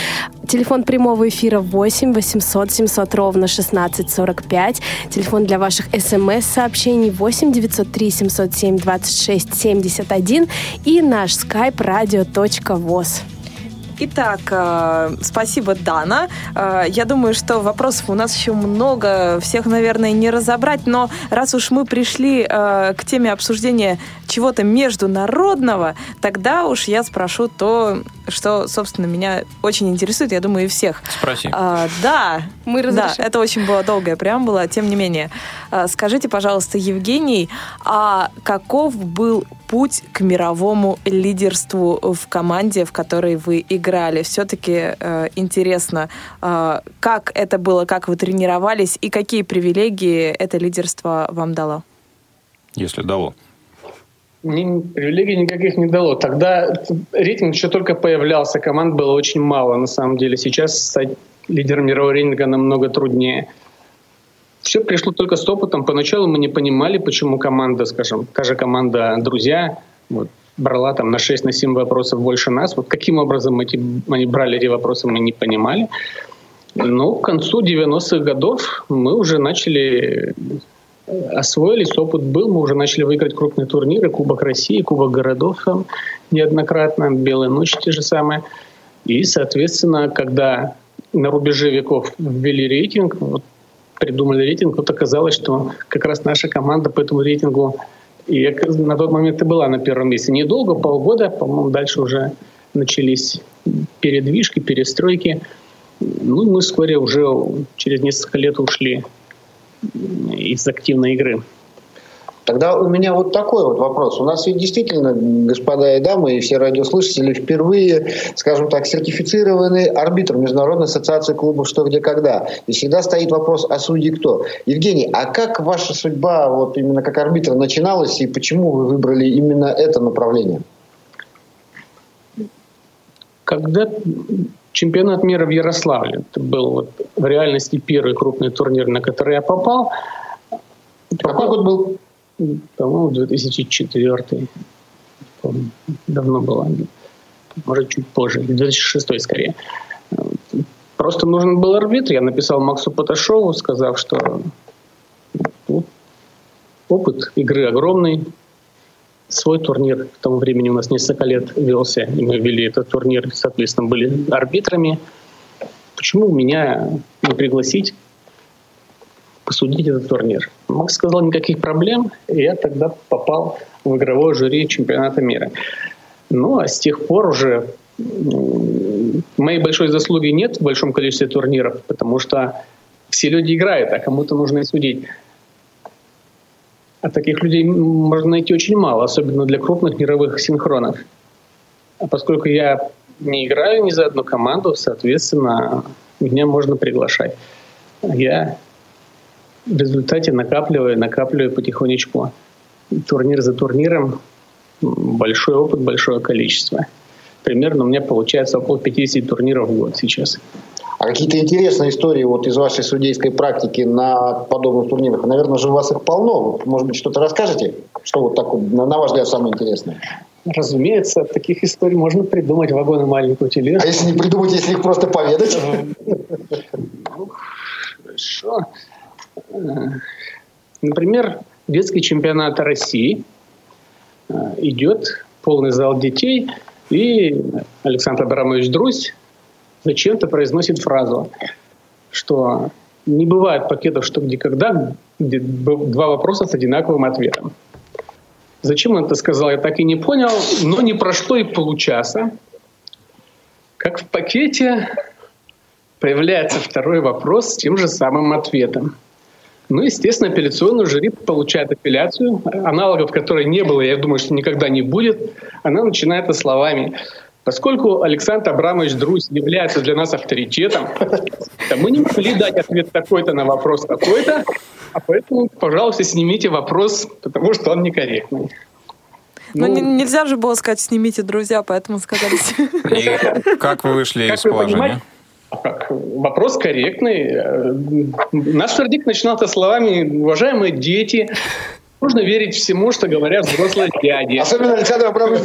Speaker 6: Телефон прямого эфира 8 800 700 ровно 1645. Телефон для ваших смс-сообщений 8 903 707 26 71 и наш skype radio.voz.
Speaker 3: Итак, э, спасибо, Дана. Э, я думаю, что вопросов у нас еще много, всех, наверное, не разобрать, но раз уж мы пришли э, к теме обсуждения чего-то международного, тогда уж я спрошу то, что, собственно, меня очень интересует, я думаю, и всех.
Speaker 4: Спроси.
Speaker 3: А, да, мы разрешим. Да, это очень была долгая преамбула, тем не менее. А, скажите, пожалуйста, Евгений, а каков был путь к мировому лидерству в команде, в которой вы играли? Все-таки э, интересно, э, как это было, как вы тренировались и какие привилегии это лидерство вам дало?
Speaker 4: Если дало.
Speaker 7: Ни, привилегий никаких не дало. Тогда рейтинг еще только появлялся, команд было очень мало на самом деле. Сейчас стать лидером мирового рейтинга намного труднее. Все пришло только с опытом. Поначалу мы не понимали, почему команда, скажем, та же команда «Друзья», вот, брала там на 6 на 7 вопросов больше нас. Вот каким образом эти, они брали эти вопросы, мы не понимали. Но к концу 90-х годов мы уже начали освоились, опыт был, мы уже начали выиграть крупные турниры, Кубок России, Кубок городов там неоднократно, Белые ночи те же самые. И, соответственно, когда на рубеже веков ввели рейтинг, вот, придумали рейтинг, вот оказалось, что как раз наша команда по этому рейтингу и на тот момент и была на первом месте. Недолго, полгода, по-моему, дальше уже начались передвижки, перестройки. Ну, мы вскоре уже через несколько лет ушли из активной игры.
Speaker 5: Тогда у меня вот такой вот вопрос. У нас ведь действительно, господа и дамы, и все радиослушатели, впервые, скажем так, сертифицированный арбитр Международной ассоциации клубов «Что, где, когда». И всегда стоит вопрос, а судьи кто? Евгений, а как ваша судьба вот именно как арбитра начиналась, и почему вы выбрали именно это направление?
Speaker 7: Когда чемпионат мира в Ярославле, это был вот в реальности первый крупный турнир, на который я попал.
Speaker 5: Какой год был?
Speaker 7: По-моему, 2004. Давно было. Может, чуть позже. 2006 скорее. Просто нужен был арбитр. Я написал Максу Поташову, сказав, что ну, опыт игры огромный. Свой турнир к тому времени у нас несколько лет велся, и мы вели этот турнир, соответственно, были арбитрами. Почему меня не пригласить посудить этот турнир. Макс сказал, никаких проблем, и я тогда попал в игровое жюри чемпионата мира. Ну, а с тех пор уже моей большой заслуги нет в большом количестве турниров, потому что все люди играют, а кому-то нужно и судить. А таких людей можно найти очень мало, особенно для крупных мировых синхронов. А поскольку я не играю ни за одну команду, соответственно, меня можно приглашать. Я в результате накапливаю, накапливаю потихонечку турнир за турниром большой опыт, большое количество. Примерно у меня получается около 50 турниров в год сейчас.
Speaker 5: А какие-то интересные истории вот из вашей судейской практики на подобных турнирах? Наверное же у вас их полно. Может быть, что-то расскажете? Что вот так, на ваш взгляд, самое интересное?
Speaker 7: Разумеется, таких историй можно придумать вагон и маленькую тележку.
Speaker 5: А если не придумать, если их просто поведать?
Speaker 7: Хорошо. Например, детский чемпионат России э, идет полный зал детей, и Александр Абрамович Друзь зачем-то произносит фразу, что не бывает пакетов «что, где, когда», где два вопроса с одинаковым ответом. Зачем он это сказал, я так и не понял, но не прошло и получаса, как в пакете появляется второй вопрос с тем же самым ответом. Ну, естественно, апелляционный жюри получает апелляцию, аналогов которой не было, я думаю, что никогда не будет. Она начинает словами Поскольку Александр Абрамович Друзь является для нас авторитетом, то мы не могли дать ответ такой-то на вопрос такой-то, а поэтому, пожалуйста, снимите вопрос, потому что он некорректный.
Speaker 3: Ну, ну нельзя же было сказать «снимите, друзья», поэтому сказали...
Speaker 4: И как вы вышли из положения?
Speaker 7: Вопрос корректный. Э, наш вердикт начинался словами «Уважаемые дети, нужно верить всему, что говорят взрослые дяди».
Speaker 5: Особенно Александр Абрамович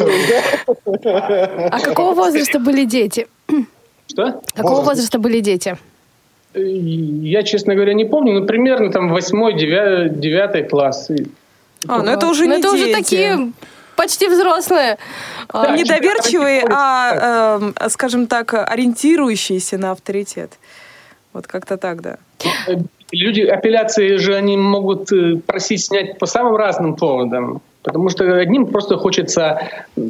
Speaker 6: А какого возраста были дети?
Speaker 7: Что?
Speaker 6: Какого возраста были дети?
Speaker 7: Я, честно говоря, не помню, но примерно там восьмой, девятый класс.
Speaker 3: А, ну это уже не
Speaker 6: это уже такие почти взрослые.
Speaker 3: Да, недоверчивые, а, э, скажем так, ориентирующиеся на авторитет. Вот как-то так, да.
Speaker 7: Люди, апелляции же они могут э, просить снять по самым разным поводам. Потому что одним просто хочется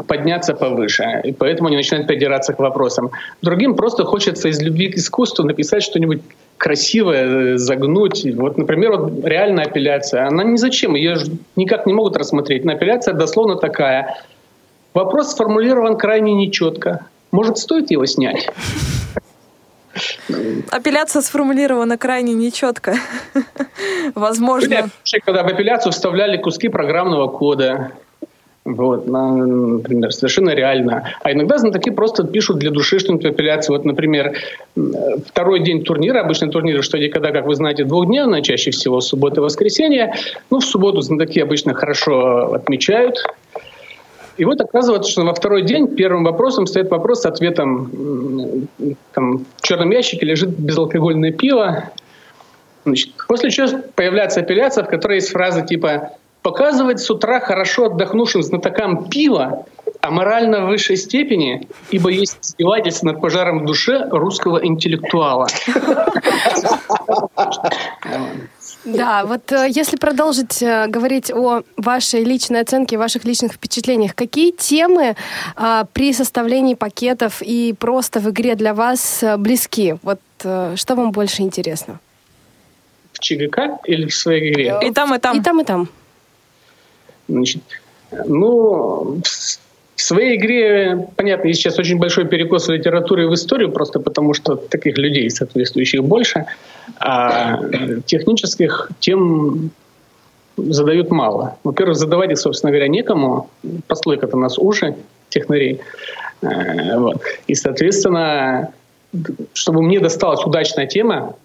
Speaker 7: подняться повыше, и поэтому они начинают придираться к вопросам. Другим просто хочется из любви к искусству написать что-нибудь красивое, загнуть. Вот, например, вот реальная апелляция. Она ни зачем, ее никак не могут рассмотреть. Но апелляция дословно такая. Вопрос сформулирован крайне нечетко. Может, стоит его снять?
Speaker 3: Апелляция сформулирована крайне нечетко. Возможно.
Speaker 7: Когда в апелляцию вставляли куски программного кода, вот, например, совершенно реально. А иногда знатоки просто пишут для души что-нибудь апелляции. Вот, например, второй день турнира, обычно турниры, что где когда, как вы знаете, двухдневно, чаще всего суббота и воскресенье. Ну, в субботу знатоки обычно хорошо отмечают. И вот оказывается, что во второй день первым вопросом стоит вопрос с ответом. Там, в черном ящике лежит безалкогольное пиво. Значит, после чего появляется апелляция, в которой есть фраза типа «показывать с утра хорошо отдохнувшим знатокам пива о морально высшей степени, ибо есть издевательство над пожаром в душе русского интеллектуала».
Speaker 6: Да, вот э, если продолжить э, говорить о вашей личной оценке, ваших личных впечатлениях, какие темы а, при составлении пакетов и просто в игре для вас э, близки? Вот что вам больше интересно?
Speaker 7: В ЧГК или в своей игре?
Speaker 3: И там, и там.
Speaker 6: И там, и там.
Speaker 7: Значит, ну, в своей игре, понятно, есть сейчас очень большой перекос в литературе и в историю, просто потому что таких людей соответствующих больше, а технических тем задают мало. Во-первых, задавать их, собственно говоря, некому. Послойка-то у нас уже технарей. Э, вот. И, соответственно, чтобы мне досталась удачная тема,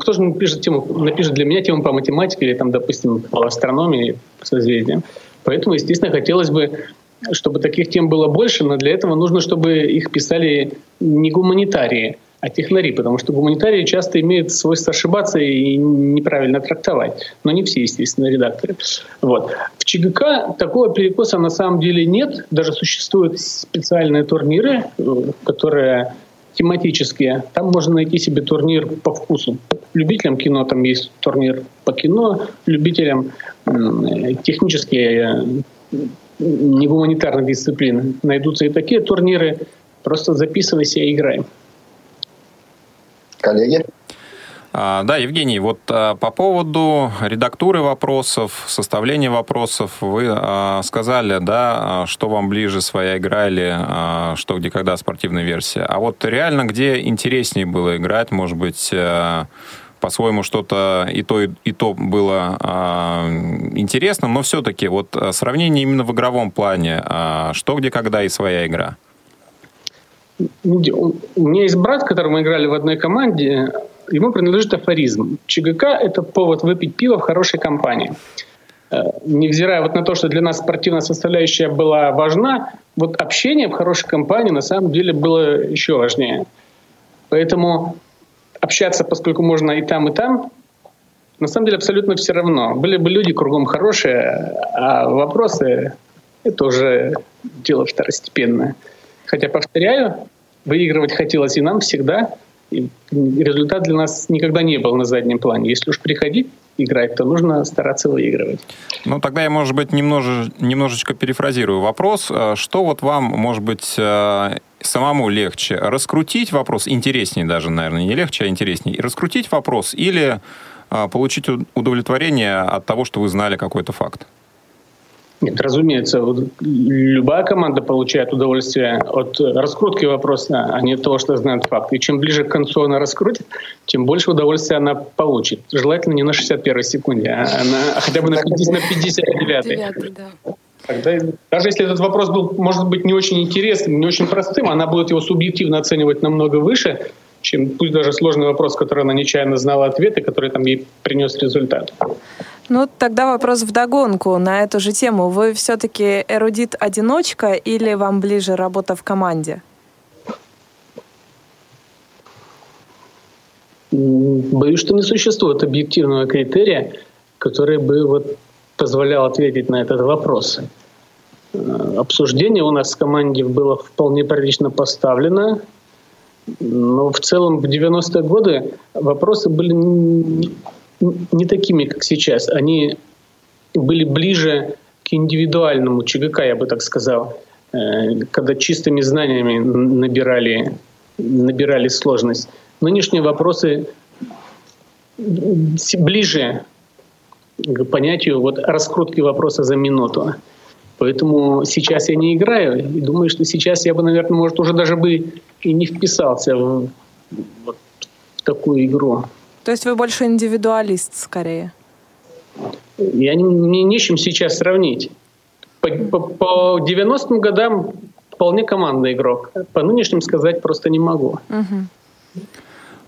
Speaker 7: кто же напишет, тему, напишет для меня тему по математике или, там, допустим, по астрономии, по созвездиям. Поэтому, естественно, хотелось бы чтобы таких тем было больше, но для этого нужно, чтобы их писали не гуманитарии, а технари, потому что гуманитарии часто имеют свойство ошибаться и неправильно трактовать. Но не все, естественно, редакторы. Вот. В ЧГК такого перекоса на самом деле нет. Даже существуют специальные турниры, которые тематические. Там можно найти себе турнир по вкусу. Любителям кино там есть турнир по кино, любителям технические не гуманитарной дисциплины. Найдутся и такие турниры. Просто записывайся и играем.
Speaker 5: Коллеги?
Speaker 4: А, да, Евгений, вот а, по поводу редактуры вопросов, составления вопросов, вы а, сказали, да, что вам ближе своя игра или что, где, когда спортивная версия. А вот реально, где интереснее было играть, может быть, по-своему что-то и то, и то было а, интересным, но все-таки вот а, сравнение именно в игровом плане, а, что, где, когда и своя игра.
Speaker 7: У меня есть брат, которым мы играли в одной команде, ему принадлежит афоризм. ЧГК – это повод выпить пиво в хорошей компании. Э, невзирая вот на то, что для нас спортивная составляющая была важна, вот общение в хорошей компании на самом деле было еще важнее. Поэтому общаться, поскольку можно и там, и там, на самом деле абсолютно все равно. Были бы люди кругом хорошие, а вопросы — это уже дело второстепенное. Хотя, повторяю, выигрывать хотелось и нам всегда, и результат для нас никогда не был на заднем плане. Если уж приходить играть, то нужно стараться выигрывать.
Speaker 4: Ну, тогда я, может быть, немножечко, немножечко перефразирую вопрос. А что вот вам, может быть, э, самому легче? Раскрутить вопрос, интереснее даже, наверное, не легче, а интереснее. Раскрутить вопрос или а, получить удовлетворение от того, что вы знали какой-то факт?
Speaker 7: Нет, разумеется, любая команда получает удовольствие от раскрутки вопроса, а не того, что знает факт. И чем ближе к концу она раскрутит, тем больше удовольствия она получит. Желательно не на 61 секунде, а на, хотя бы на 59. Да. Тогда, даже если этот вопрос был, может быть, не очень интересным, не очень простым, она будет его субъективно оценивать намного выше, чем пусть даже сложный вопрос, который она нечаянно знала ответ и который там ей принес результат.
Speaker 3: Ну, тогда вопрос в догонку на эту же тему. Вы все-таки эрудит-одиночка или вам ближе работа в команде?
Speaker 7: Боюсь, что не существует объективного критерия, который бы вот позволял ответить на этот вопрос. Э, обсуждение у нас в команде было вполне прилично поставлено, но в целом в 90-е годы вопросы были не, такими, как сейчас. Они были ближе к индивидуальному ЧГК, я бы так сказал, э, когда чистыми знаниями набирали, набирали сложность. Нынешние вопросы ближе к понятию вот раскрутки вопроса за минуту. Поэтому сейчас я не играю и думаю, что сейчас я бы, наверное, может, уже даже бы и не вписался в, вот, в такую игру.
Speaker 3: То есть вы больше индивидуалист скорее?
Speaker 7: Я не, не чем сейчас сравнить. По, по, по 90-м годам вполне командный игрок. По нынешним сказать просто не могу.
Speaker 3: Угу.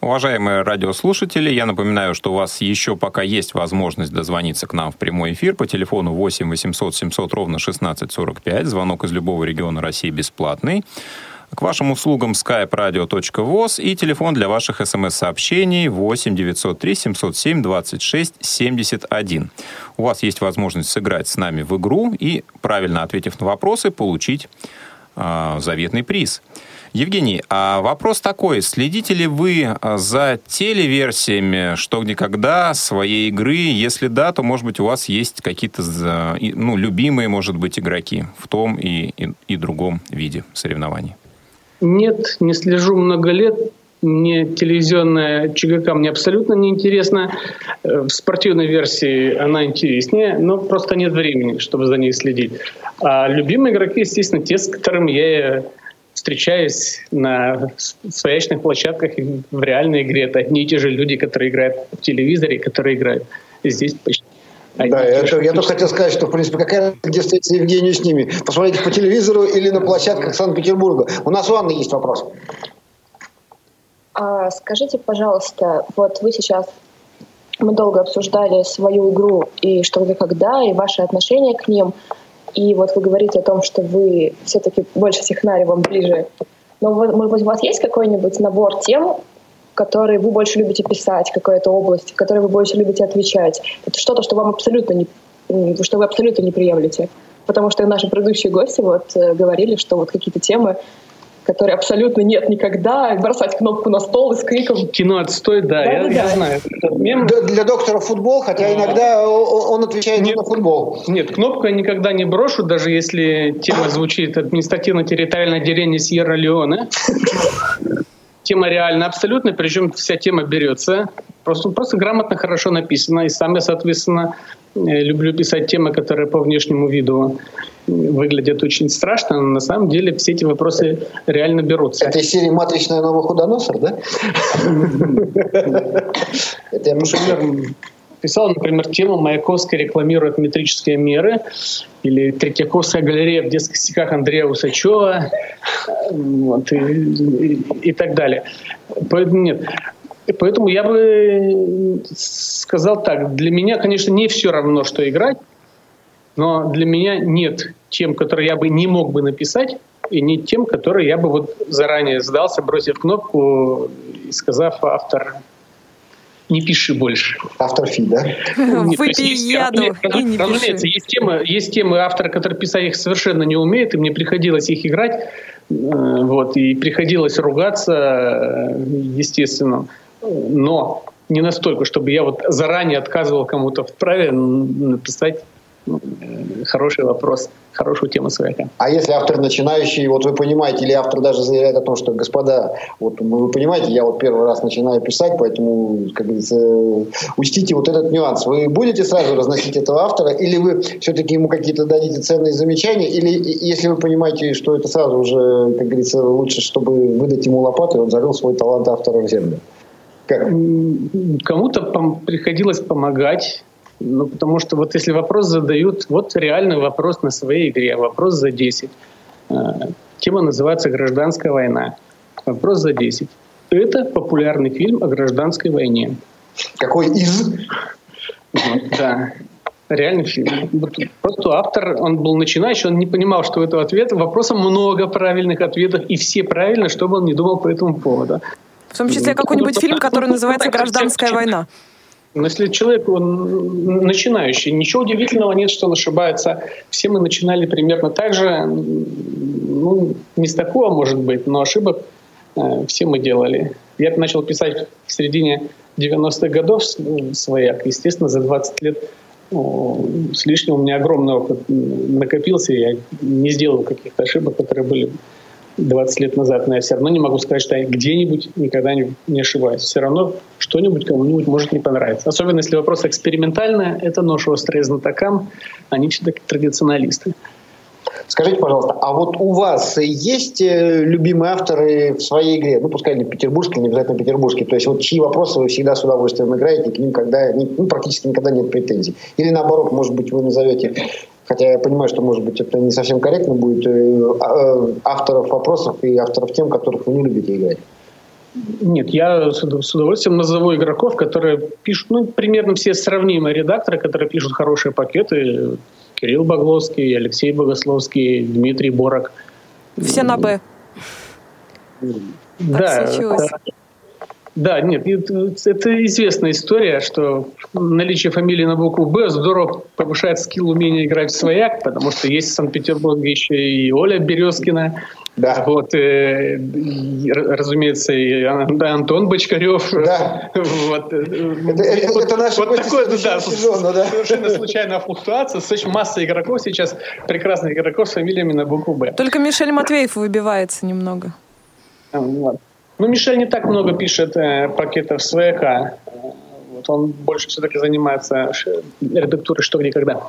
Speaker 4: Уважаемые радиослушатели, я напоминаю, что у вас еще пока есть возможность дозвониться к нам в прямой эфир по телефону 8 800 700 ровно 1645. Звонок из любого региона России бесплатный. К вашим услугам skype-radio.voz и телефон для ваших смс-сообщений 8 903 707 26 71. У вас есть возможность сыграть с нами в игру и, правильно ответив на вопросы, получить э, заветный приз. Евгений, а вопрос такой. Следите ли вы а, за телеверсиями «Что, где, когда» своей игры? Если да, то, может быть, у вас есть какие-то ну, любимые, может быть, игроки в том и, и, и другом виде соревнований?
Speaker 7: Нет, не слежу много лет. Мне телевизионная ЧГК мне абсолютно не интересна. Э, в спортивной версии она интереснее, но просто нет времени, чтобы за ней следить. А любимые игроки, естественно, те, с которыми я встречаюсь на своячных площадках в реальной игре. Это одни и те же люди, которые играют в телевизоре, которые играют здесь почти
Speaker 5: да, я, я только хотел сказать, что, в принципе, какая где встретиться Евгению с ними? Посмотрите по телевизору или на площадках Санкт-Петербурга. У нас у Анны есть вопрос.
Speaker 8: А, скажите, пожалуйста, вот вы сейчас мы долго обсуждали свою игру и что вы когда, и ваши отношения к ним. И вот вы говорите о том, что вы все-таки больше технари, вам ближе. Но, может быть, у вас есть какой-нибудь набор тем, которые вы больше любите писать, какая-то область, в которой вы больше любите отвечать? Это что-то, что вам абсолютно не, что вы абсолютно не приемлете? Потому что наши предыдущие гости вот э, говорили, что вот какие-то темы который абсолютно нет никогда, бросать кнопку на стол и с криком.
Speaker 7: Кино отстой, да, да, я, да, я знаю.
Speaker 5: Мем... Для, для доктора футбол, хотя а. иногда он отвечает нет, на футбол.
Speaker 7: Нет, кнопку я никогда не брошу, даже если тема звучит административно-территориальное деление Сьерра-Леоне. Тема реально абсолютно, причем вся тема берется. Просто, просто грамотно, хорошо написано. И сам я, соответственно, э, люблю писать темы, которые по внешнему виду выглядят очень страшно, но на самом деле все эти вопросы реально берутся.
Speaker 5: Это из серии «Матричная Новоходоносор», да?
Speaker 7: Это я писал, например, тему «Маяковская рекламирует метрические меры» или «Третьяковская галерея в детских стихах Андрея Усачева» вот, и, и, и так далее. Поэтому нет. Поэтому я бы сказал так, для меня, конечно, не все равно, что играть, но для меня нет тем, которые я бы не мог бы написать, и не тем, которые я бы вот заранее сдался, бросив кнопку и сказав автор не пиши больше.
Speaker 5: Автор фи, да?
Speaker 3: Выпей яду и не
Speaker 7: пиши. Есть темы, есть темы автора, которые писать их совершенно не умеет, и мне приходилось их играть, э, вот, и приходилось ругаться, э, естественно. Но не настолько, чтобы я вот заранее отказывал кому-то в праве написать ну, хороший вопрос, хорошую тему свояка.
Speaker 5: А если автор начинающий, вот вы понимаете, или автор даже заявляет о том, что, господа, вот вы понимаете, я вот первый раз начинаю писать, поэтому, как говорится, учтите вот этот нюанс. Вы будете сразу разносить этого автора, или вы все-таки ему какие-то дадите ценные замечания, или если вы понимаете, что это сразу уже, как говорится, лучше, чтобы выдать ему лопату, и он зарыл свой талант автора в землю?
Speaker 7: Как? Кому-то приходилось помогать, ну, потому что вот если вопрос задают, вот реальный вопрос на своей игре, вопрос за 10. Э, тема называется «Гражданская война». Вопрос за 10. Это популярный фильм о гражданской войне.
Speaker 5: Какой из?
Speaker 7: Да. Реальный фильм. Просто автор, он был начинающий, он не понимал, что это ответ. Вопросом много правильных ответов, и все правильно, чтобы он не думал по этому поводу.
Speaker 3: В том числе какой-нибудь фильм, который называется «Гражданская война».
Speaker 7: Но если человек он начинающий, ничего удивительного нет, что он ошибается. Все мы начинали примерно так же, ну, не с такого, может быть, но ошибок э, все мы делали. Я начал писать в середине 90-х годов свояк. Естественно, за 20 лет ну, с лишним у меня огромный опыт накопился, я не сделал каких-то ошибок, которые были 20 лет назад, но я все равно не могу сказать, что я где-нибудь никогда не, не ошибаюсь. Все равно что-нибудь кому-нибудь может не понравиться. Особенно если вопрос экспериментальный, это нож острый знатокам, они все-таки традиционалисты.
Speaker 5: Скажите, пожалуйста, а вот у вас есть э, любимые авторы в своей игре? Ну, пускай не петербургские, не обязательно петербургские. То есть вот чьи вопросы вы всегда с удовольствием играете, к ним когда, ну, практически никогда нет претензий? Или наоборот, может быть, вы назовете Хотя я понимаю, что, может быть, это не совсем корректно будет э, а, э, авторов вопросов и авторов тем, которых вы не любите играть.
Speaker 7: Нет, я с удовольствием назову игроков, которые пишут, ну, примерно все сравнимые редакторы, которые пишут хорошие пакеты. Кирилл Багловский, Алексей Богословский, Дмитрий Борок.
Speaker 3: Все на «Б».
Speaker 7: Да, случилось. Да, нет, это известная история, что наличие фамилии на букву «Б» здорово повышает скилл умения играть в свояк, потому что есть в Санкт-Петербурге еще и Оля Березкина, да. Вот, э, разумеется, и Антон Бочкарев. Да. Вот, э, это, это, вот, это наш вот такой, да, сезона, да. Совершенно случайная флуктуация. С очень массой игроков сейчас, прекрасных игроков с фамилиями на букву «Б».
Speaker 3: Только Мишель Матвеев выбивается немного.
Speaker 7: Ну, ну, Мишель не так много пишет э, пакетов с ВК. Вот он больше все-таки занимается редактурой «Что, где, когда».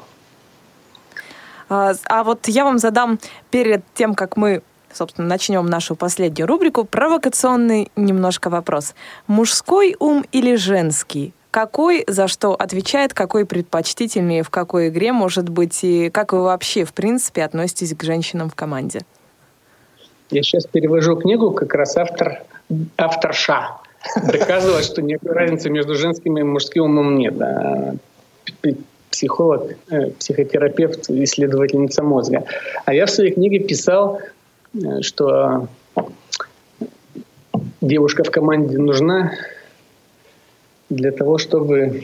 Speaker 3: А, а вот я вам задам перед тем, как мы собственно, начнем нашу последнюю рубрику. Провокационный немножко вопрос. Мужской ум или женский? Какой за что отвечает, какой предпочтительнее в какой игре может быть, и как вы вообще, в принципе, относитесь к женщинам в команде?
Speaker 7: Я сейчас перевожу книгу, как раз автор, авторша доказывает, что никакой разницы между женским и мужским умом нет. А психолог, э, психотерапевт, исследовательница мозга. А я в своей книге писал Э, что девушка в команде нужна для того, чтобы...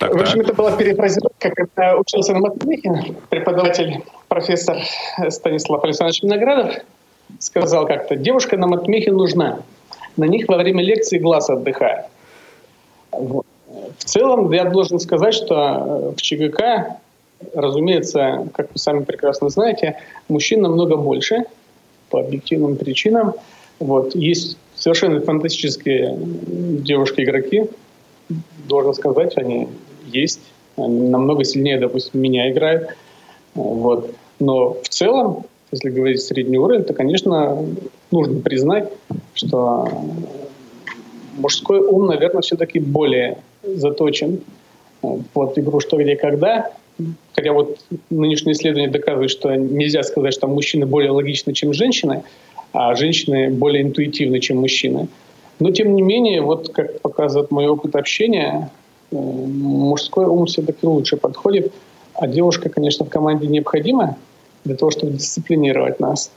Speaker 7: Так, в общем, так. это была перефразировка, когда учился на математике, преподаватель, профессор Станислав Александрович Виноградов сказал как-то, девушка на матмехе нужна. На них во время лекции глаз отдыхает. Вот. В целом, я должен сказать, что в ЧГК разумеется, как вы сами прекрасно знаете, мужчин намного больше по объективным причинам. Вот. Есть совершенно фантастические девушки-игроки, должен сказать, они есть. Намного сильнее, допустим, меня играют. Вот. Но в целом, если говорить средний уровень, то, конечно, нужно признать, что мужской ум, наверное, все-таки более заточен под игру «Что, где, когда», хотя вот нынешние исследования доказывают, что нельзя сказать, что мужчины более логичны, чем женщины, а женщины более интуитивны, чем мужчины. Но тем не менее, вот как показывает мой опыт общения, мужской ум все-таки лучше подходит, а девушка, конечно, в команде необходима для того, чтобы дисциплинировать нас.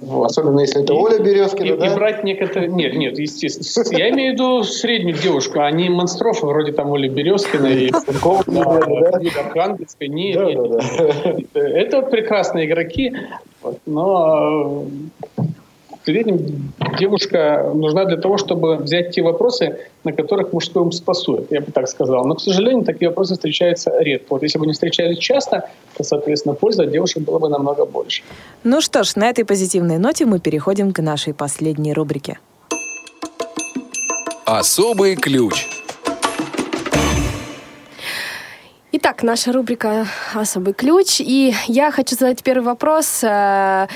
Speaker 5: Вот. Особенно если это и, Оля Березкина,
Speaker 7: и, да? И брать некоторые... Нет, нет, естественно. Я имею в виду среднюю девушку, а не монстров, вроде там Оли Березкина и Архангельской. Это прекрасные игроки, но в среднем девушка нужна для того, чтобы взять те вопросы, на которых мужской ум спасует, я бы так сказал. Но, к сожалению, такие вопросы встречаются редко. Вот если бы они встречались часто, то, соответственно, польза от девушек было бы намного больше.
Speaker 3: Ну что ж, на этой позитивной ноте мы переходим к нашей последней рубрике.
Speaker 1: Особый ключ.
Speaker 6: Итак, наша рубрика «Особый ключ». И я хочу задать первый вопрос э,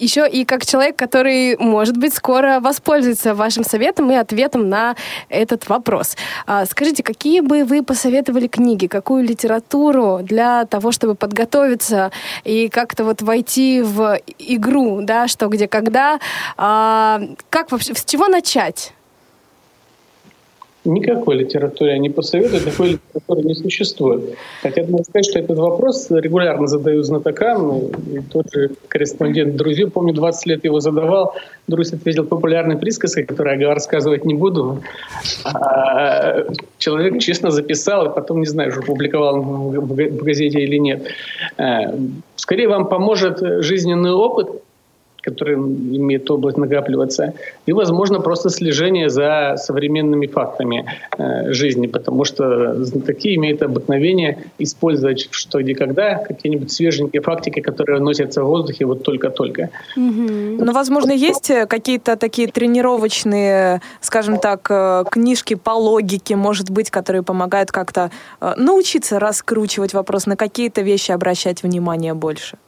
Speaker 6: еще и как человек, который, может быть, скоро воспользуется вашим советом и ответом на этот вопрос. А, скажите, какие бы вы посоветовали книги, какую литературу для того, чтобы подготовиться и как-то вот войти в игру, да, что, где, когда? А, как вообще, с чего начать?
Speaker 7: Никакой литературы я не посоветую, такой литературы не существует. Хотя надо сказать, что этот вопрос регулярно задаю знатокам, и тот же корреспондент Друзей, помню, 20 лет его задавал, Друзь ответил популярной присказкой, которую я рассказывать не буду. А человек честно записал, и потом, не знаю, уже публиковал в газете или нет. Э, скорее вам поможет жизненный опыт, который имеет область накапливаться, и, возможно, просто слежение за современными фактами э, жизни, потому что знатоки имеют обыкновение использовать что где когда какие-нибудь свеженькие фактики, которые носятся в воздухе вот только-только.
Speaker 3: Угу. Но, возможно, есть какие-то такие тренировочные, скажем так, э, книжки по логике, может быть, которые помогают как-то э, научиться раскручивать вопрос, на какие-то вещи обращать внимание больше?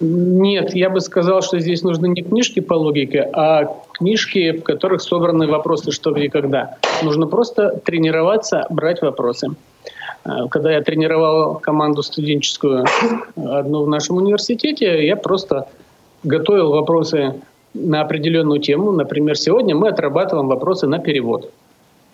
Speaker 7: Нет, я бы сказал, что здесь нужны не книжки по логике, а книжки, в которых собраны вопросы «что, где, когда». Нужно просто тренироваться, брать вопросы. Э, когда я тренировал команду студенческую одну в нашем университете, я просто готовил вопросы на определенную тему. Например, сегодня мы отрабатываем вопросы на перевод.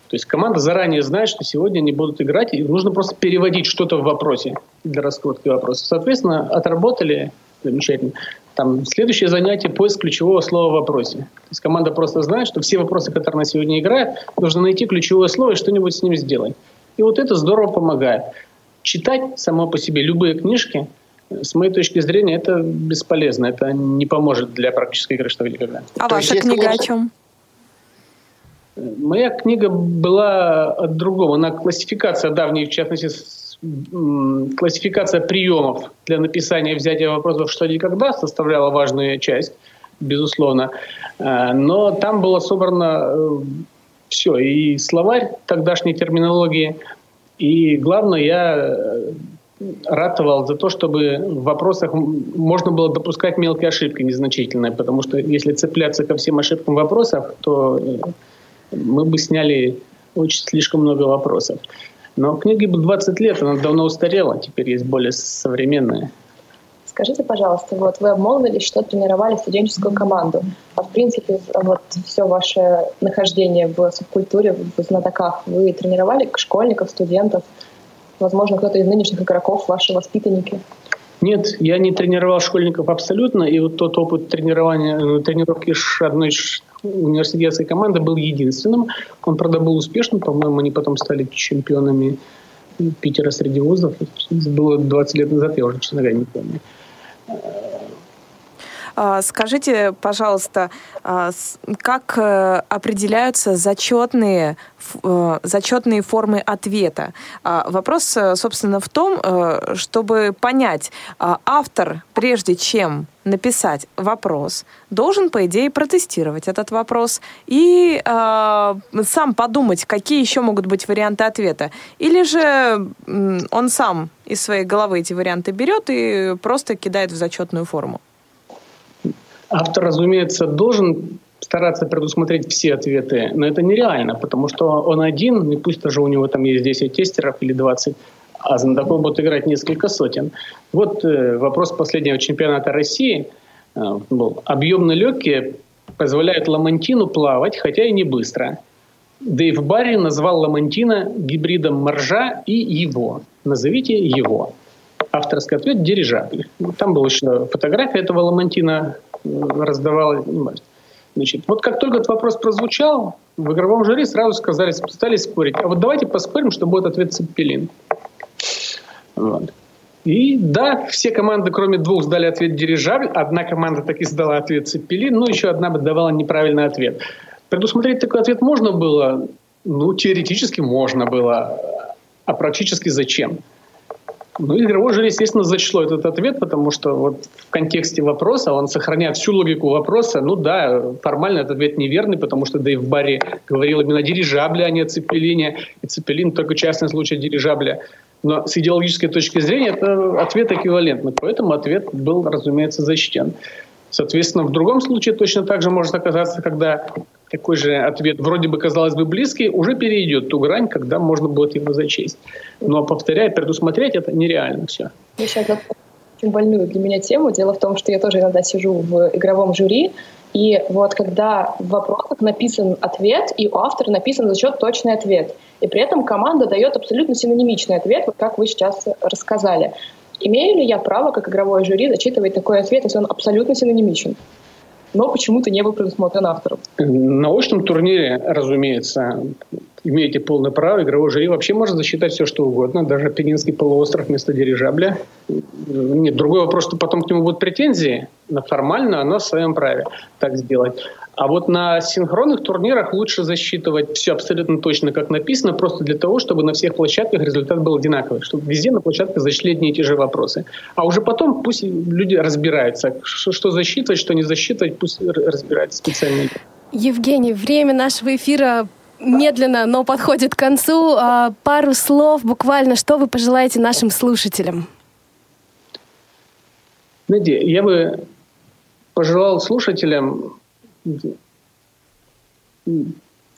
Speaker 7: То есть команда заранее знает, что сегодня они будут играть, и нужно просто переводить что-то в вопросе для раскрутки вопроса. Соответственно, отработали Замечательно. Там следующее занятие – поиск ключевого слова в вопросе. То есть команда просто знает, что все вопросы, которые она сегодня играет, нужно найти ключевое слово и что-нибудь с ним сделать. И вот это здорово помогает. Читать само по себе любые книжки, с моей точки зрения, это бесполезно. Это не поможет для практической игры что никогда.
Speaker 3: А То ваша книга о чем?
Speaker 7: Моя книга была от другого. Она классификация давней, в частности, классификация приемов для написания и взятия вопросов «что никогда» составляла важную часть, безусловно. Э, но там было собрано э, все, и словарь тогдашней терминологии, и главное, я э, ратовал за то, чтобы в вопросах можно было допускать мелкие ошибки незначительные, потому что если цепляться ко всем ошибкам вопросов, то мы бы сняли очень слишком много вопросов. Но книге 20 лет, она давно устарела, теперь есть более современные.
Speaker 8: Скажите, пожалуйста, вот вы обмолвились, что тренировали студенческую команду. А в принципе, вот все ваше нахождение в субкультуре, в знатоках, вы тренировали школьников, студентов? Возможно, кто-то из нынешних игроков, ваши воспитанники?
Speaker 7: Нет, я не тренировал школьников абсолютно, и вот тот опыт тренирования, э, тренировки одной университетской команды был единственным. Он, правда, был успешным, по-моему, они потом стали чемпионами Питера среди вузов. Это было 20 лет назад, я уже, честно говоря, не помню.
Speaker 3: А, скажите, пожалуйста, а, как э, определяются зачетные, э, зачетные формы ответа? А, вопрос, э, собственно, в том, чтобы понять, автор, прежде чем написать вопрос, должен, по идее, протестировать этот вопрос и э, сам подумать, какие еще могут быть варианты ответа. Или же он сам из своей головы эти варианты берет и просто кидает в зачетную форму.
Speaker 7: Автор, разумеется, должен стараться предусмотреть все ответы, но это нереально, потому что он один, и пусть даже у него там есть 10 тестеров или 20, а знатоков будут играть несколько сотен. Вот э, вопрос последнего чемпионата России э, был. Объемно легкие позволяют Ламантину плавать, хотя и не быстро. Дэйв Барри назвал Ламантина гибридом моржа и его. Назовите его. Авторский ответ – дирижабль. Там была еще фотография этого Ламантина раздавала. Значит, вот как только этот вопрос прозвучал, в игровом жюри сразу сказали, стали спорить. А вот давайте поспорим, что будет ответ Цеппелин. Вот. И да, все команды, кроме двух, сдали ответ дирижабль. Одна команда таки сдала ответ Цеппелин, но еще одна бы давала неправильный ответ. Предусмотреть такой ответ можно было? Ну, теоретически можно было. А практически зачем? Ну, игровой жюри, естественно, зачло этот ответ, потому что вот в контексте вопроса он сохраняет всю логику вопроса. Ну да, формально этот ответ неверный, потому что Дэйв Барри говорил именно о дирижабле, а не о Цепелине. И Цепелин только частный случай дирижабля. Но с идеологической точки зрения это ответ эквивалентный. Поэтому ответ был, разумеется, зачтен. Соответственно, в другом случае точно так же может оказаться, когда такой же ответ, вроде бы, казалось бы, близкий, уже перейдет ту грань, когда можно будет его зачесть. Но, повторяю, предусмотреть это нереально все.
Speaker 8: Я сейчас очень больную для меня тему. Дело в том, что я тоже иногда сижу в игровом жюри, и вот когда в вопросах написан ответ, и у автора написан за счет точный ответ, и при этом команда дает абсолютно синонимичный ответ, вот как вы сейчас рассказали. Имею ли я право, как игровое жюри, зачитывать такой ответ, если он абсолютно синонимичен? но почему-то не был предусмотрен автором.
Speaker 7: На очном турнире, разумеется, имеете полное право. Игровой жюри вообще может засчитать все, что угодно, даже Пекинский полуостров вместо дирижабля. Нет, другой вопрос, что потом к нему будут претензии, но формально оно в своем праве так сделать. А вот на синхронных турнирах лучше засчитывать все абсолютно точно, как написано, просто для того, чтобы на всех площадках результат был одинаковый, чтобы везде на площадках зачли одни и те же вопросы. А уже потом пусть люди разбираются, что засчитывать, что не засчитывать, пусть разбираются специально.
Speaker 6: Евгений, время нашего эфира медленно, но подходит к концу. А, пару слов буквально, что вы пожелаете нашим слушателям?
Speaker 7: Знаете, я бы пожелал слушателям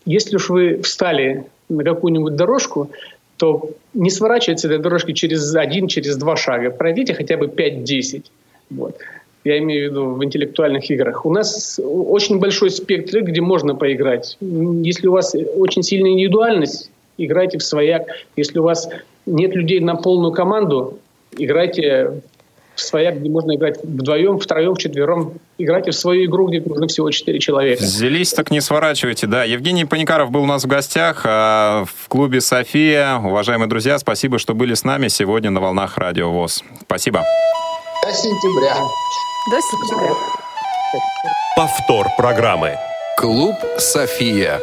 Speaker 7: если уж вы встали на какую-нибудь дорожку, то не сворачивайте с этой дорожки через один, через два шага. Пройдите хотя бы 5-10. Вот. Я имею в виду в интеллектуальных играх. У нас очень большой спектр, где можно поиграть. Если у вас очень сильная индивидуальность, играйте в свояк. Если у вас нет людей на полную команду, играйте своя, где можно играть вдвоем, втроем, вчетвером. Играйте в свою игру, где нужно всего четыре человека.
Speaker 4: Взялись, так не сворачивайте. Да, Евгений Паникаров был у нас в гостях а, в клубе «София». Уважаемые друзья, спасибо, что были с нами сегодня на волнах Радио ВОЗ. Спасибо.
Speaker 5: До сентября.
Speaker 3: До сентября.
Speaker 2: Повтор программы.
Speaker 1: Клуб «София».